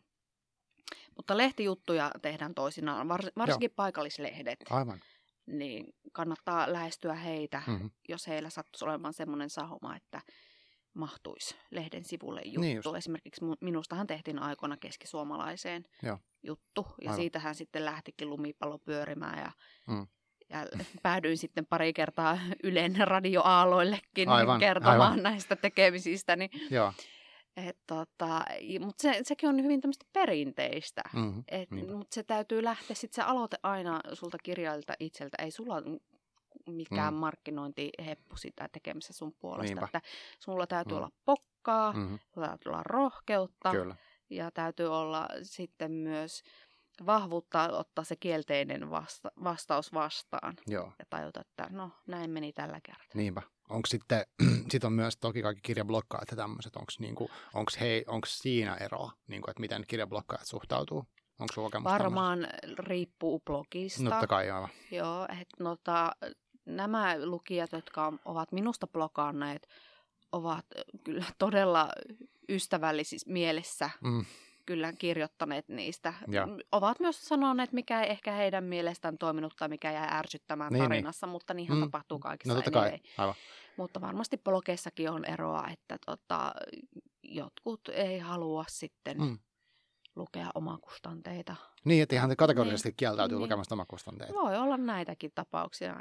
mutta lehtijuttuja tehdään toisinaan, Vars, varsinkin Joo. paikallislehdet. Aivan. Niin kannattaa lähestyä heitä, mm-hmm. jos heillä sattuisi olemaan semmoinen sahuma, että mahtuisi lehden sivulle juttu. Niin Esimerkiksi minustahan tehtiin aikoina keskisuomalaiseen Joo. juttu, ja Aivan. siitähän sitten lähtikin lumipallo pyörimään, ja mm ja päädyin sitten pari kertaa Ylen radioaaloillekin aivan, kertomaan aivan. näistä tekemisistä. Niin, Joo. Et, tota, mutta se, sekin on hyvin tämmöistä perinteistä. Mm-hmm, mutta se täytyy lähteä, sitten se aloite aina sulta kirjailta itseltä. Ei sulla mikään mm. markkinointiheppu sitä tekemässä sun puolesta. Niinpä. Että sulla täytyy mm. olla pokkaa, mm-hmm. sulla täytyy olla rohkeutta. Kyllä. Ja täytyy olla sitten myös vahvuutta ottaa se kielteinen vasta- vastaus vastaan. Joo. Ja tajuta, että no näin meni tällä kertaa. Niinpä. Onko sitten, sit on myös toki kaikki kirjablokkaajat ja tämmöiset, onko niinku, onks hei, onks siinä eroa, niinku, että miten kirjablokkaajat suhtautuu? Onko sulla kokemusta Varmaan tämmöistä? riippuu blogista. No, totta kai, aivan. Joo, että nota, nämä lukijat, jotka ovat minusta blokanneet, ovat kyllä todella ystävällisissä mielessä. Mm kyllä kirjoittaneet niistä. Ja. Ovat myös sanoneet, mikä ei ehkä heidän mielestään toiminut tai mikä jäi ärsyttämään niin, niin. tarinassa, niin. mutta niinhän mm. tapahtuu kaikissa no, kai. Aivan. Mutta varmasti blogeissakin on eroa, että tota, jotkut ei halua sitten mm lukea omakustanteita. Niin, että ihan kategorisesti niin. kieltäytyy niin. lukemasta omakustanteita. Voi olla näitäkin tapauksia.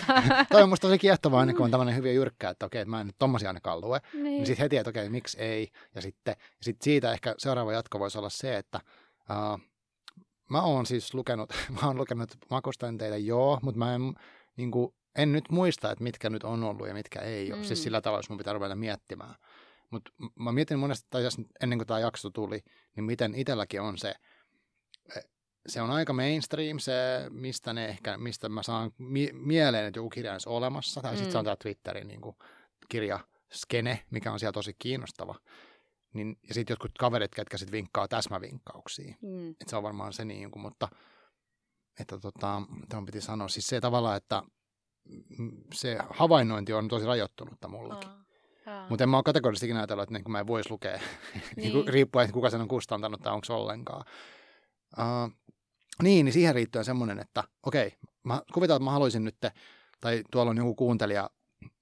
Toi on musta tosi kiehtovaa, aina kun on tämmöinen hyvin jyrkkä, että okei, mä en nyt tommosia ainakaan lue. Niin, niin sitten heti, että okei, miksi ei. Ja sitten sit siitä ehkä seuraava jatko voisi olla se, että uh, mä oon siis lukenut, mä oon lukenut omakustanteita, joo, mutta mä en, niin kuin, en nyt muista, että mitkä nyt on ollut ja mitkä ei ole. Siis mm. Siis sillä tavalla, jos mun pitää ruveta miettimään. Mutta mä mietin monesti, tai ennen kuin tämä jakso tuli, niin miten itselläkin on se, e, se on aika mainstream se, mistä ne ehkä, mistä mä saan mi- mieleen, että joku kirja olisi olemassa. Tai mm. sitten se on tämä Twitterin niin kuin, kirjaskene, mikä on siellä tosi kiinnostava. Niin, ja sitten jotkut kaverit, ketkä sitten vinkkaa täsmävinkkauksia. Mm. Et se on varmaan se niin kuin, mutta että tota, tämän piti sanoa, siis se tavalla, että se havainnointi on tosi rajoittunutta mullakin. Aa. Mutta en mä ole kategorisesti ikinä ajatellut, että niin mä en voisi lukea, niin. niin. riippuen, että kuka sen on kustantanut tai onko se ollenkaan. Uh, niin, niin siihen riittyen semmoinen, että okei, mä kuvitaan, että mä haluaisin nyt, tai tuolla on joku kuuntelija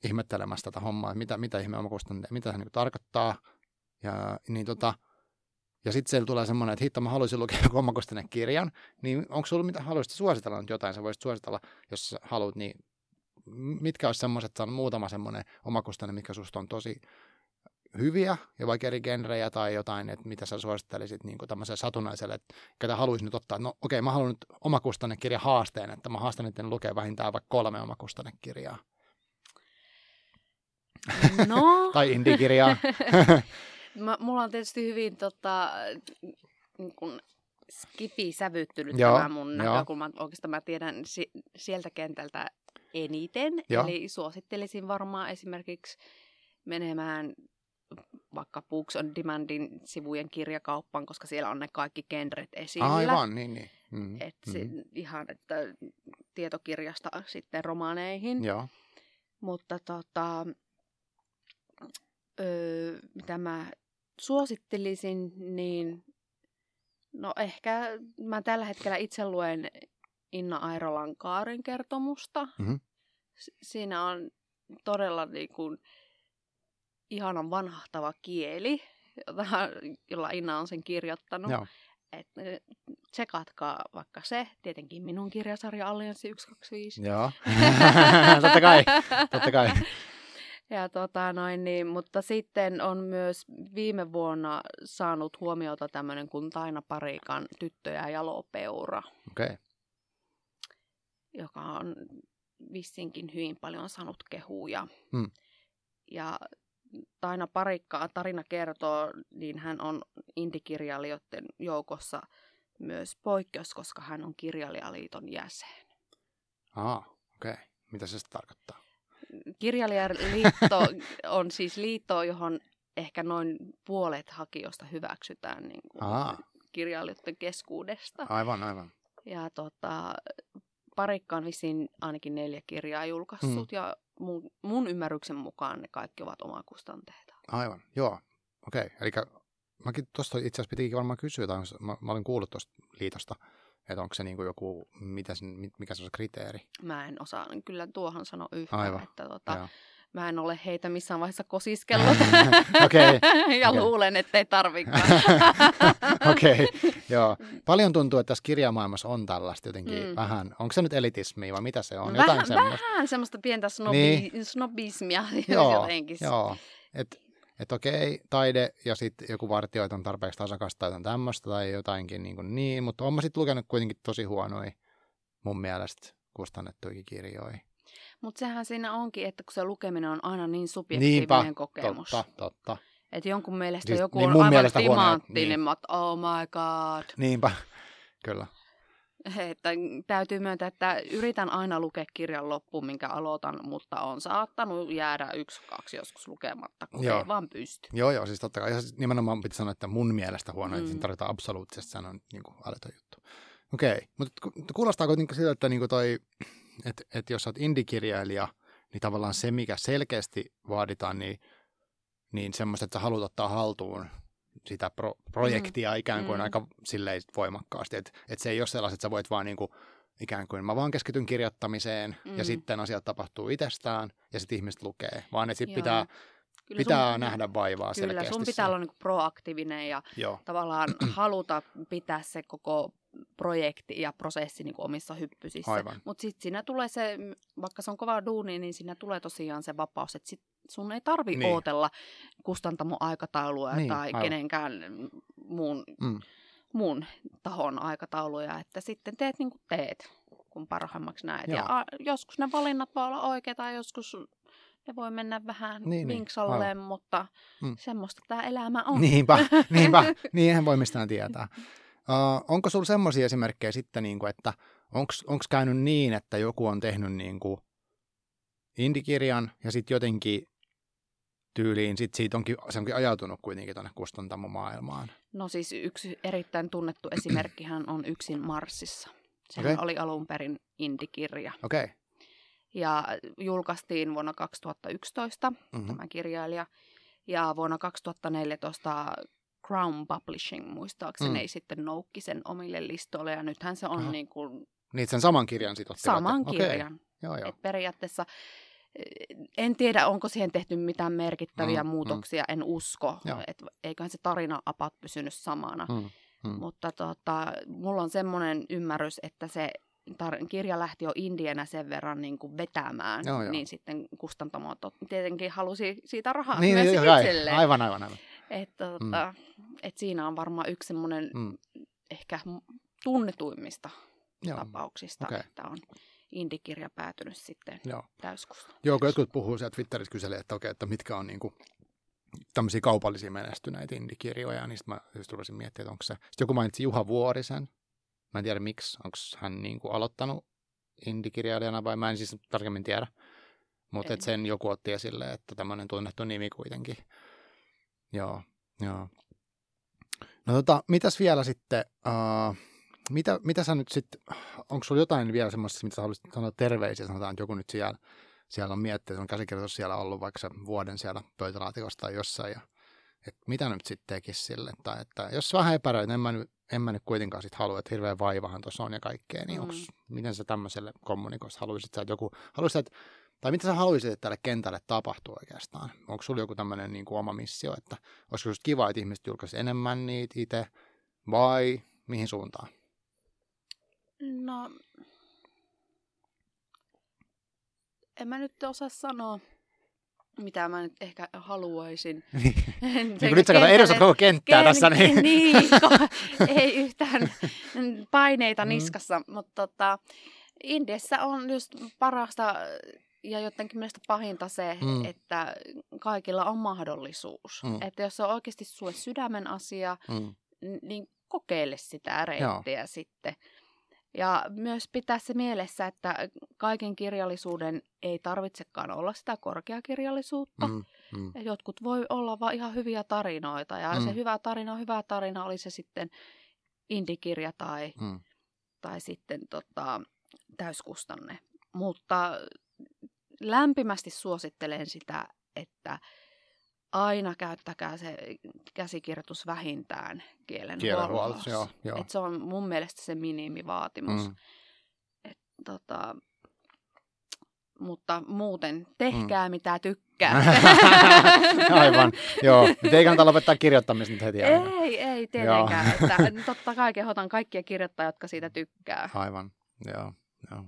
ihmettelemässä tätä hommaa, että mitä, mitä ihme omakustanteja, mitä se niin tarkoittaa. Ja, niin tota, ja sitten siellä tulee semmoinen, että hitto, mä haluaisin lukea joku kirjan, niin onko sulla mitä, haluaisit suositella nyt jotain, sä voisit suositella, jos haluat, niin mitkä olisi semmoiset, on muutama semmoinen omakustainen, mikä susta on tosi hyviä ja vaikka eri genrejä tai jotain, että mitä sä suosittelisit niin tämmöiselle satunnaiselle, että ketä haluaisin nyt ottaa, no okei, okay, mä haluan nyt omakustannekirja haasteen, että mä haastan nyt lukea vähintään vaikka kolme omakustannekirjaa. No. tai indikirjaa. mä, mulla on tietysti hyvin tota, niin kun skifi sävyttynyt joo, tämä mun joo. näkökulma. Oikeastaan mä tiedän si- sieltä kentältä eniten. Joo. Eli suosittelisin varmaan esimerkiksi menemään vaikka Books on Demandin sivujen kirjakauppaan, koska siellä on ne kaikki genret esillä. Aivan, niin, niin. Mm, Et mm. Ihan, että tietokirjasta sitten romaaneihin. Joo. Mutta tota, öö, mitä mä suosittelisin, niin no ehkä mä tällä hetkellä itse luen Inna Airolan Kaaren kertomusta. Mm-hmm. Siinä on todella niin kuin, ihanan vanhahtava kieli, jolla Inna on sen kirjoittanut. Joo. Et, tsekatkaa vaikka se, tietenkin minun kirjasarja Allianssi 125. Joo, totta kai, totta kai. Ja tota noin, niin, mutta sitten on myös viime vuonna saanut huomiota tämmöinen kuin Taina Parikan Tyttö ja jalopeura. Okay. Joka on vissinkin hyvin paljon saanut kehuja. Hmm. Ja Taina Parikka tarina kertoo, niin hän on indikirjailijoiden joukossa myös poikkeus, koska hän on kirjailijaliiton jäsen. Ah, okei. Okay. Mitä se tarkoittaa? Kirjailijaliitto on siis liitto, johon ehkä noin puolet hakijoista hyväksytään niin kuin kirjailijoiden keskuudesta. Aivan, aivan. Ja tota, Parikka on vissiin ainakin neljä kirjaa julkaissut hmm. ja mun, mun ymmärryksen mukaan ne kaikki ovat omakustanteita. Aivan, joo. Okei, okay. eli mäkin tuosta itse asiassa pitikin varmaan kysyä, tai mä, mä olin kuullut tuosta liitosta, että onko se niin kuin joku, mitä sen, mikä se on se kriteeri? Mä en osaa kyllä tuohon sanoa yhtään, Aivan. että tota, mä en ole heitä missään vaiheessa kosiskellut. okay. ja okay. luulen, että ei tarvikaan. Okei, okay. joo. Paljon tuntuu, että tässä kirjamaailmassa on tällaista jotenkin mm. vähän. Onko se nyt elitismi vai mitä se on? Vähän, semmoista. vähän semmoista pientä snobi, niin. snobismia joo, jotenkin. Joo, että et okei, taide ja sitten joku vartio, on tarpeeksi tasakasta tai jotain tämmöistä tai jotainkin niin, kuin niin mutta olen sitten lukenut kuitenkin tosi huonoja mun mielestä kustannettuja kirjoja. Mutta sehän siinä onkin, että kun se lukeminen on aina niin subjektiivinen Niinpä, kokemus. totta, totta. Että jonkun mielestä siis, joku niin on aivan timanttinen, niin. oh my god. Niinpä, kyllä. Että täytyy myöntää, että yritän aina lukea kirjan loppuun, minkä aloitan, mutta on saattanut jäädä yksi, kaksi joskus lukematta, kun joo. ei vaan pysty. Joo, joo, siis totta kai. Ja siis nimenomaan pitää sanoa, että mun mielestä huono, mm. että tarvitaan absoluuttisesti, se on niin kuin älytön juttu. Okei, okay. mutta kuulostaako niin siltä, että niin toi, että, että jos olet indikirjailija, niin tavallaan se, mikä selkeästi vaaditaan, niin, niin semmoista, että sä haluat ottaa haltuun sitä pro- projektia mm. ikään kuin mm. aika silleen voimakkaasti. Että et se ei ole sellaiset, että sä voit vaan niin kuin, ikään kuin mä vaan keskityn kirjoittamiseen mm. ja sitten asiat tapahtuu itsestään ja sitten ihmiset lukee, vaan että sitten pitää Kyllä pitää sun, nähdä vaivaa Kyllä, selkeästi. sun pitää olla niin proaktiivinen ja Joo. tavallaan haluta pitää se koko projekti ja prosessi niin kuin omissa hyppysissä. Mutta sitten siinä tulee se, vaikka se on kova duuni, niin siinä tulee tosiaan se vapaus, että sit sun ei tarvi niin. ootella kustantamon aikataulua niin, tai aivan. kenenkään muun, mm. muun tahon aikatauluja, että sitten teet niin kuin teet, kun parhaimmaksi näet. Joo. Ja a, joskus ne valinnat voi olla oikeita joskus ne voi mennä vähän niin, vinksalle, niin, mutta mm. semmoista tämä elämä on. Niinpä, niinpä. niinhän voi mistään tietää. Uh, onko sinulla semmoisia esimerkkejä sitten, niin kuin, että onko käynyt niin, että joku on tehnyt niin kuin indikirjan ja sitten jotenkin tyyliin sit siitä onkin, se onkin ajautunut kuitenkin tuonne kustantamomaailmaan? No siis yksi erittäin tunnettu esimerkkihän on Yksin Marsissa. Sehän okay. oli alun perin indikirja. Okei. Okay. Ja julkaistiin vuonna 2011 mm-hmm. tämä kirjailija. Ja vuonna 2014 Crown Publishing muistaakseni mm. ei sitten noukki sen omille listoille. Ja nythän se on Aha. niin kuin... Niin, sen saman kirjan sitten Saman kirjan. Okay. Joo, joo. Et periaatteessa eh, en tiedä, onko siihen tehty mitään merkittäviä mm, mm. muutoksia, mm. en usko. Et eiköhän se tarina apat pysynyt samana. Mm, mm. Mutta tota, mulla on semmoinen ymmärrys, että se tar- kirja lähti jo Indiana sen verran niin kuin vetämään, joo, joo. niin sitten kustantamot tietenkin halusi siitä rahaa niin, myös niin, itselleen. Aivan, aivan, aivan. Että tota, mm. et siinä on varmaan yksi semmoinen mm. ehkä tunnetuimmista Joo. tapauksista, okay. että on indikirja päätynyt sitten Joo. Joo, kun jotkut puhuu siellä Twitterissä kyselee, että, okei, että mitkä on niinku tämmöisiä kaupallisia menestyneitä indikirjoja, niin sitten mä just rupesin miettimään, että onko se. Sitten joku mainitsi Juha Vuorisen. Mä en tiedä miksi, onko hän niinku aloittanut indikirjailijana vai mä en siis tarkemmin tiedä. Mutta sen joku otti esille, että tämmöinen tunnettu nimi kuitenkin. Joo, joo. No tota, mitäs vielä sitten, uh, mitä, mitä sä nyt sitten, onko sulla jotain vielä semmoista, mitä sä haluaisit sanoa terveisiä, sanotaan, että joku nyt siellä, siellä on miettinyt, on käsikirjoitus siellä ollut vaikka vuoden siellä pöytälaatikossa tai jossain, ja että mitä nyt sitten tekisi sille. Tai että jos vähän epäröit, en mä nyt, en mä nyt kuitenkaan sit halua, että hirveä vaivahan tuossa on ja kaikkea, niin mm. onks, miten sä tämmöiselle kommunikoista haluaisit, että joku, haluaisit, että tai mitä sä haluaisit, että tälle kentälle tapahtuu oikeastaan? Onko sulla joku tämmöinen niin kuin oma missio, että olisiko just kiva, että ihmiset julkaisi enemmän niitä itse, vai mihin suuntaan? No, en mä nyt osaa sanoa, mitä mä nyt ehkä haluaisin. niin kun nyt sä katsot edustat koko kenttää ken, tässä. Niin, niin ei yhtään paineita mm. niskassa, mm. mutta tota, Indiassa on just parasta ja jotenkin mielestä pahinta se, mm. että kaikilla on mahdollisuus. Mm. Että jos se on oikeasti sulle sydämen asia, mm. niin kokeile sitä reittiä Joo. sitten. Ja myös pitää se mielessä, että kaiken kirjallisuuden ei tarvitsekaan olla sitä korkeakirjallisuutta. Mm, mm. Jotkut voi olla vain ihan hyviä tarinoita. Ja mm. se hyvä tarina, hyvä tarina oli se sitten indikirja tai, mm. tai sitten tota, täyskustanne. Mutta lämpimästi suosittelen sitä, että aina käyttäkää se käsikirjoitus vähintään kielen, huollossa. Joo, joo. Et se on mun mielestä se minimivaatimus. Mm. Et, tota, mutta muuten tehkää mm. mitä tykkää. Aivan, joo. Nyt ei kannata lopettaa kirjoittamista nyt heti aina. Ei, ei tietenkään. että, totta kai kehotan kaikkia kirjoittajia, jotka siitä tykkää. Aivan, joo. joo.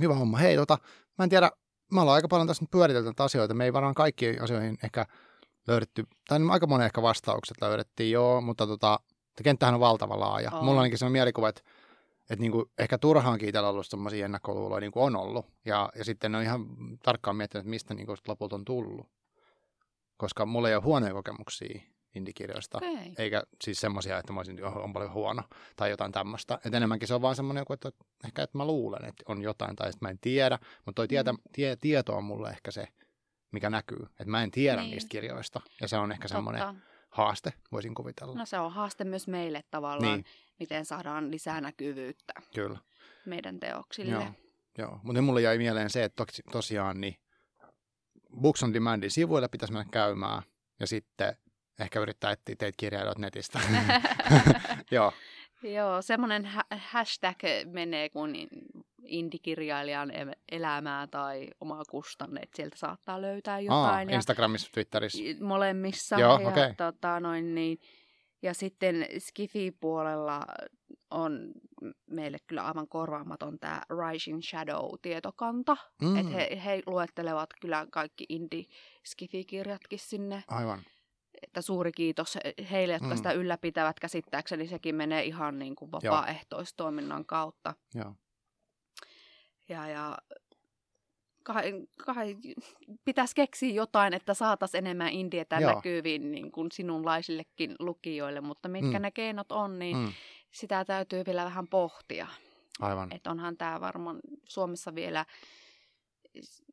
Hyvä homma. Hei, tota, mä en tiedä, me ollaan aika paljon tässä nyt pyöritelty asioita. Me ei varmaan kaikkiin asioihin ehkä löydetty, tai aika monen ehkä vastaukset löydettiin, joo, mutta tota, kenttähän on valtava laaja. Oh. Mulla on ainakin sellainen mielikuva, että, että niin kuin ehkä turhaankin itsellä ollut sellaisia ennakkoluuloja niin kuin on ollut. Ja, ja sitten ne on ihan tarkkaan miettinyt, että mistä niin kuin lopulta on tullut. Koska mulla ei ole huonoja kokemuksia indikirjoista, okay. eikä siis semmoisia, että mä olisin, on paljon huono tai jotain tämmöistä. Et enemmänkin se on vaan semmoinen, että ehkä että mä luulen, että on jotain tai että mä en tiedä, mutta toi tietä, mm. tie, tieto on mulle ehkä se, mikä näkyy. Että mä en tiedä niin. niistä kirjoista ja se on ehkä semmoinen haaste, voisin kuvitella. No se on haaste myös meille tavallaan, niin. miten saadaan lisää näkyvyyttä Kyllä. meidän teoksille. Joo, Joo. mutta mulle jäi mieleen se, että tosiaan niin Books on Demandin sivuille pitäisi mennä käymään ja sitten ehkä yrittää etsiä teitä kirjailijat netistä. Joo. Joo, semmoinen hashtag menee kuin indikirjailijan elämää tai omaa kustanne, että sieltä saattaa löytää jotain. Aa, ja Instagramissa, Twitterissä. Molemmissa. Joo, ja, okay. tota, noin, niin, ja sitten Skifi-puolella on meille kyllä aivan korvaamaton tämä Rising Shadow-tietokanta. Mm. Että he, he luettelevat kyllä kaikki indie-Skifi-kirjatkin sinne. Aivan että suuri kiitos heille, jotka mm. sitä ylläpitävät käsittääkseni. Sekin menee ihan niin kuin vapaaehtoistoiminnan kautta. Joo. Ja, ja kai, kai pitäisi keksiä jotain, että saataisiin enemmän indietä näkyviin niin kuin sinunlaisillekin lukijoille, mutta mitkä mm. ne keinot on, niin mm. sitä täytyy vielä vähän pohtia. Aivan. Että onhan tämä varmaan Suomessa vielä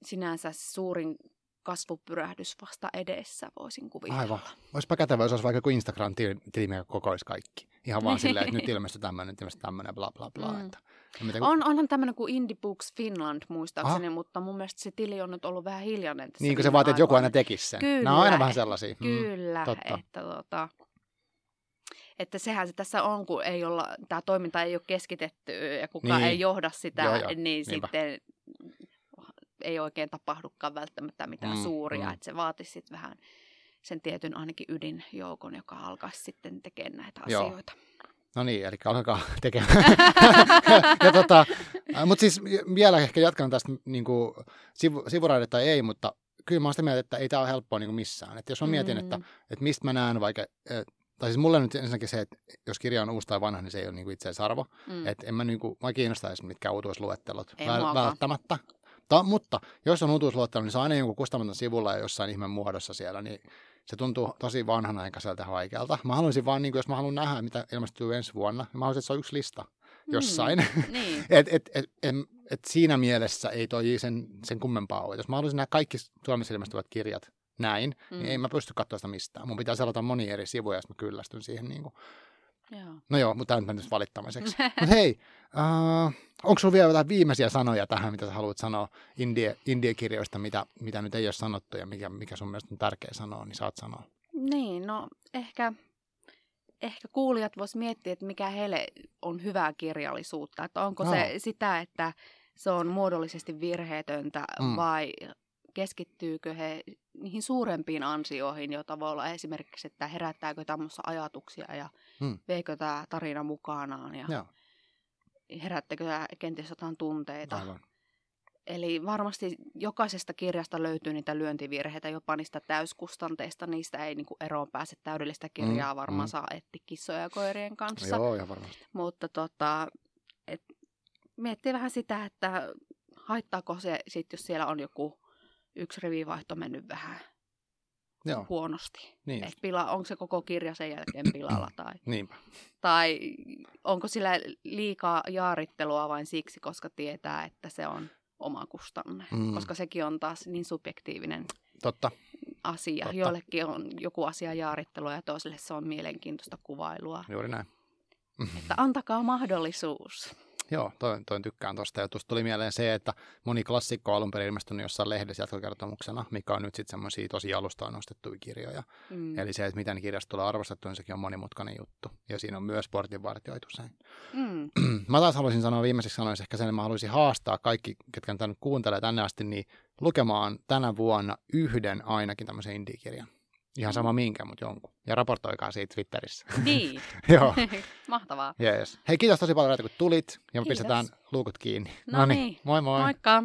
sinänsä suurin kasvupyrähdys vasta edessä, voisin kuvitella. Aivan. Olisipa kätevä, jos olisi vaikka joku Instagram-tili, mikä kokoisi kaikki. Ihan vaan silleen, että nyt ilmestyi tämmöinen, nyt ilmestyi tämmöinen, bla bla bla. Mm. Että, miten... on, onhan tämmöinen kuin Indie Books Finland muistaakseni, Aha. mutta mun mielestä se tili on nyt ollut vähän hiljainen. Niin kuin se vaatii, että joku aina tekisi sen. Kyllä. Nämä on aina vähän sellaisia. Mm, Kyllä, totta. että tota, että sehän se tässä on, kun ei olla, tämä toiminta ei ole keskitetty ja kukaan niin. ei johda sitä, joo, joo. niin Niinpä. sitten ei oikein tapahdukaan välttämättä mitään mm, suuria, mm. että se vaatisi sitten vähän sen tietyn ainakin ydinjoukon, joka alkaisi sitten tekemään näitä Joo. asioita. No niin, eli alkaa tekemään. ja tota, mutta siis vielä ehkä jatkan tästä niin kuin, sivu, sivuraide tai ei, mutta kyllä mä oon sitä mieltä, että ei tämä ole helppoa niin kuin missään. Että jos mä mietin, mm. että, että mistä mä näen vaikka, tai siis mulle nyt ensinnäkin se, että jos kirja on uusi tai vanha, niin se ei ole niin itse arvo. Mm. Että en mä niin kuin, mä kiinnostaisi mitkään uutuusluettelot Väl, välttämättä. Ta, mutta jos on uutuusluottelu, niin se on aina jonkun kustamaton sivulla ja jossain ihmeen muodossa siellä, niin se tuntuu tosi vanhanaikaiselta vaikealta. Mä haluaisin vaan, niin kuin, jos mä haluan nähdä, mitä ilmestyy ensi vuonna, niin mä haluaisin, että se on yksi lista jossain. Mm, niin. et, et, et, et, et siinä mielessä ei toi sen, sen kummempaa ole. Jos mä haluaisin nähdä kaikki Suomessa ilmestyvät kirjat näin, mm. niin ei mä pysty katsoa sitä mistään. Mun pitää selata monia eri sivuja, jos mä kyllästyn siihen niin kuin Joo. No joo, mutta tämä nyt valittamiseksi. mutta hei, uh, onko sinulla vielä jotain viimeisiä sanoja tähän, mitä sä haluat sanoa indie, indie-kirjoista, mitä, mitä nyt ei ole sanottu ja mikä, mikä sun mielestä on tärkeä sanoa, niin saat sanoa. Niin, no ehkä, ehkä kuulijat vois miettiä, että mikä heille on hyvää kirjallisuutta. Että onko no. se sitä, että se on muodollisesti virheetöntä mm. vai keskittyykö he niihin suurempiin ansioihin, joita voi olla esimerkiksi, että herättääkö tämmöisiä ajatuksia ja hmm. veikö tämä tarina mukanaan ja Joo. herättäkö tämä kenties jotain tunteita. Aivan. Eli varmasti jokaisesta kirjasta löytyy niitä lyöntivirheitä, jopa niistä täyskustanteista. Niistä ei niin kuin eroon pääse täydellistä kirjaa, mm, varmaan mm. saa etti kissoja ja koirien kanssa. Joo, ja varmasti. Mutta tota, et, miettii vähän sitä, että haittaako se sitten, jos siellä on joku yksi rivivaihto mennyt vähän Joo. huonosti. Niin. Et pila, onko se koko kirja sen jälkeen pilalla tai, Niinpä. tai onko sillä liikaa jaarittelua vain siksi, koska tietää, että se on oma kustanne. Mm. Koska sekin on taas niin subjektiivinen Totta. asia. Totta. Joillekin on joku asia jaarittelua ja toiselle se on mielenkiintoista kuvailua. Juuri näin. Että antakaa mahdollisuus. Joo, toi, toi tykkään tuosta. Ja tuosta tuli mieleen se, että moni klassikko on alun perin ilmestynyt jossain lehdessä jatkokertomuksena, mikä on nyt sitten semmoisia tosi alustaan nostettuja kirjoja. Mm. Eli se, että miten kirjasta tulee arvostettu, niin sekin on monimutkainen juttu. Ja siinä on myös portinvartioitu sen. Mm. mä taas haluaisin sanoa viimeiseksi sanoisi ehkä sen, että mä haluaisin haastaa kaikki, ketkä nyt kuuntelee tänne asti, niin lukemaan tänä vuonna yhden ainakin tämmöisen indie-kirjan. Ihan sama minkä, mutta jonkun. Ja raportoikaa siitä Twitterissä. Niin. Joo. Mahtavaa. Yes. Hei, kiitos tosi paljon, kun tulit. Ja me pistetään luukut kiinni. No niin. Moi moi. Moikka.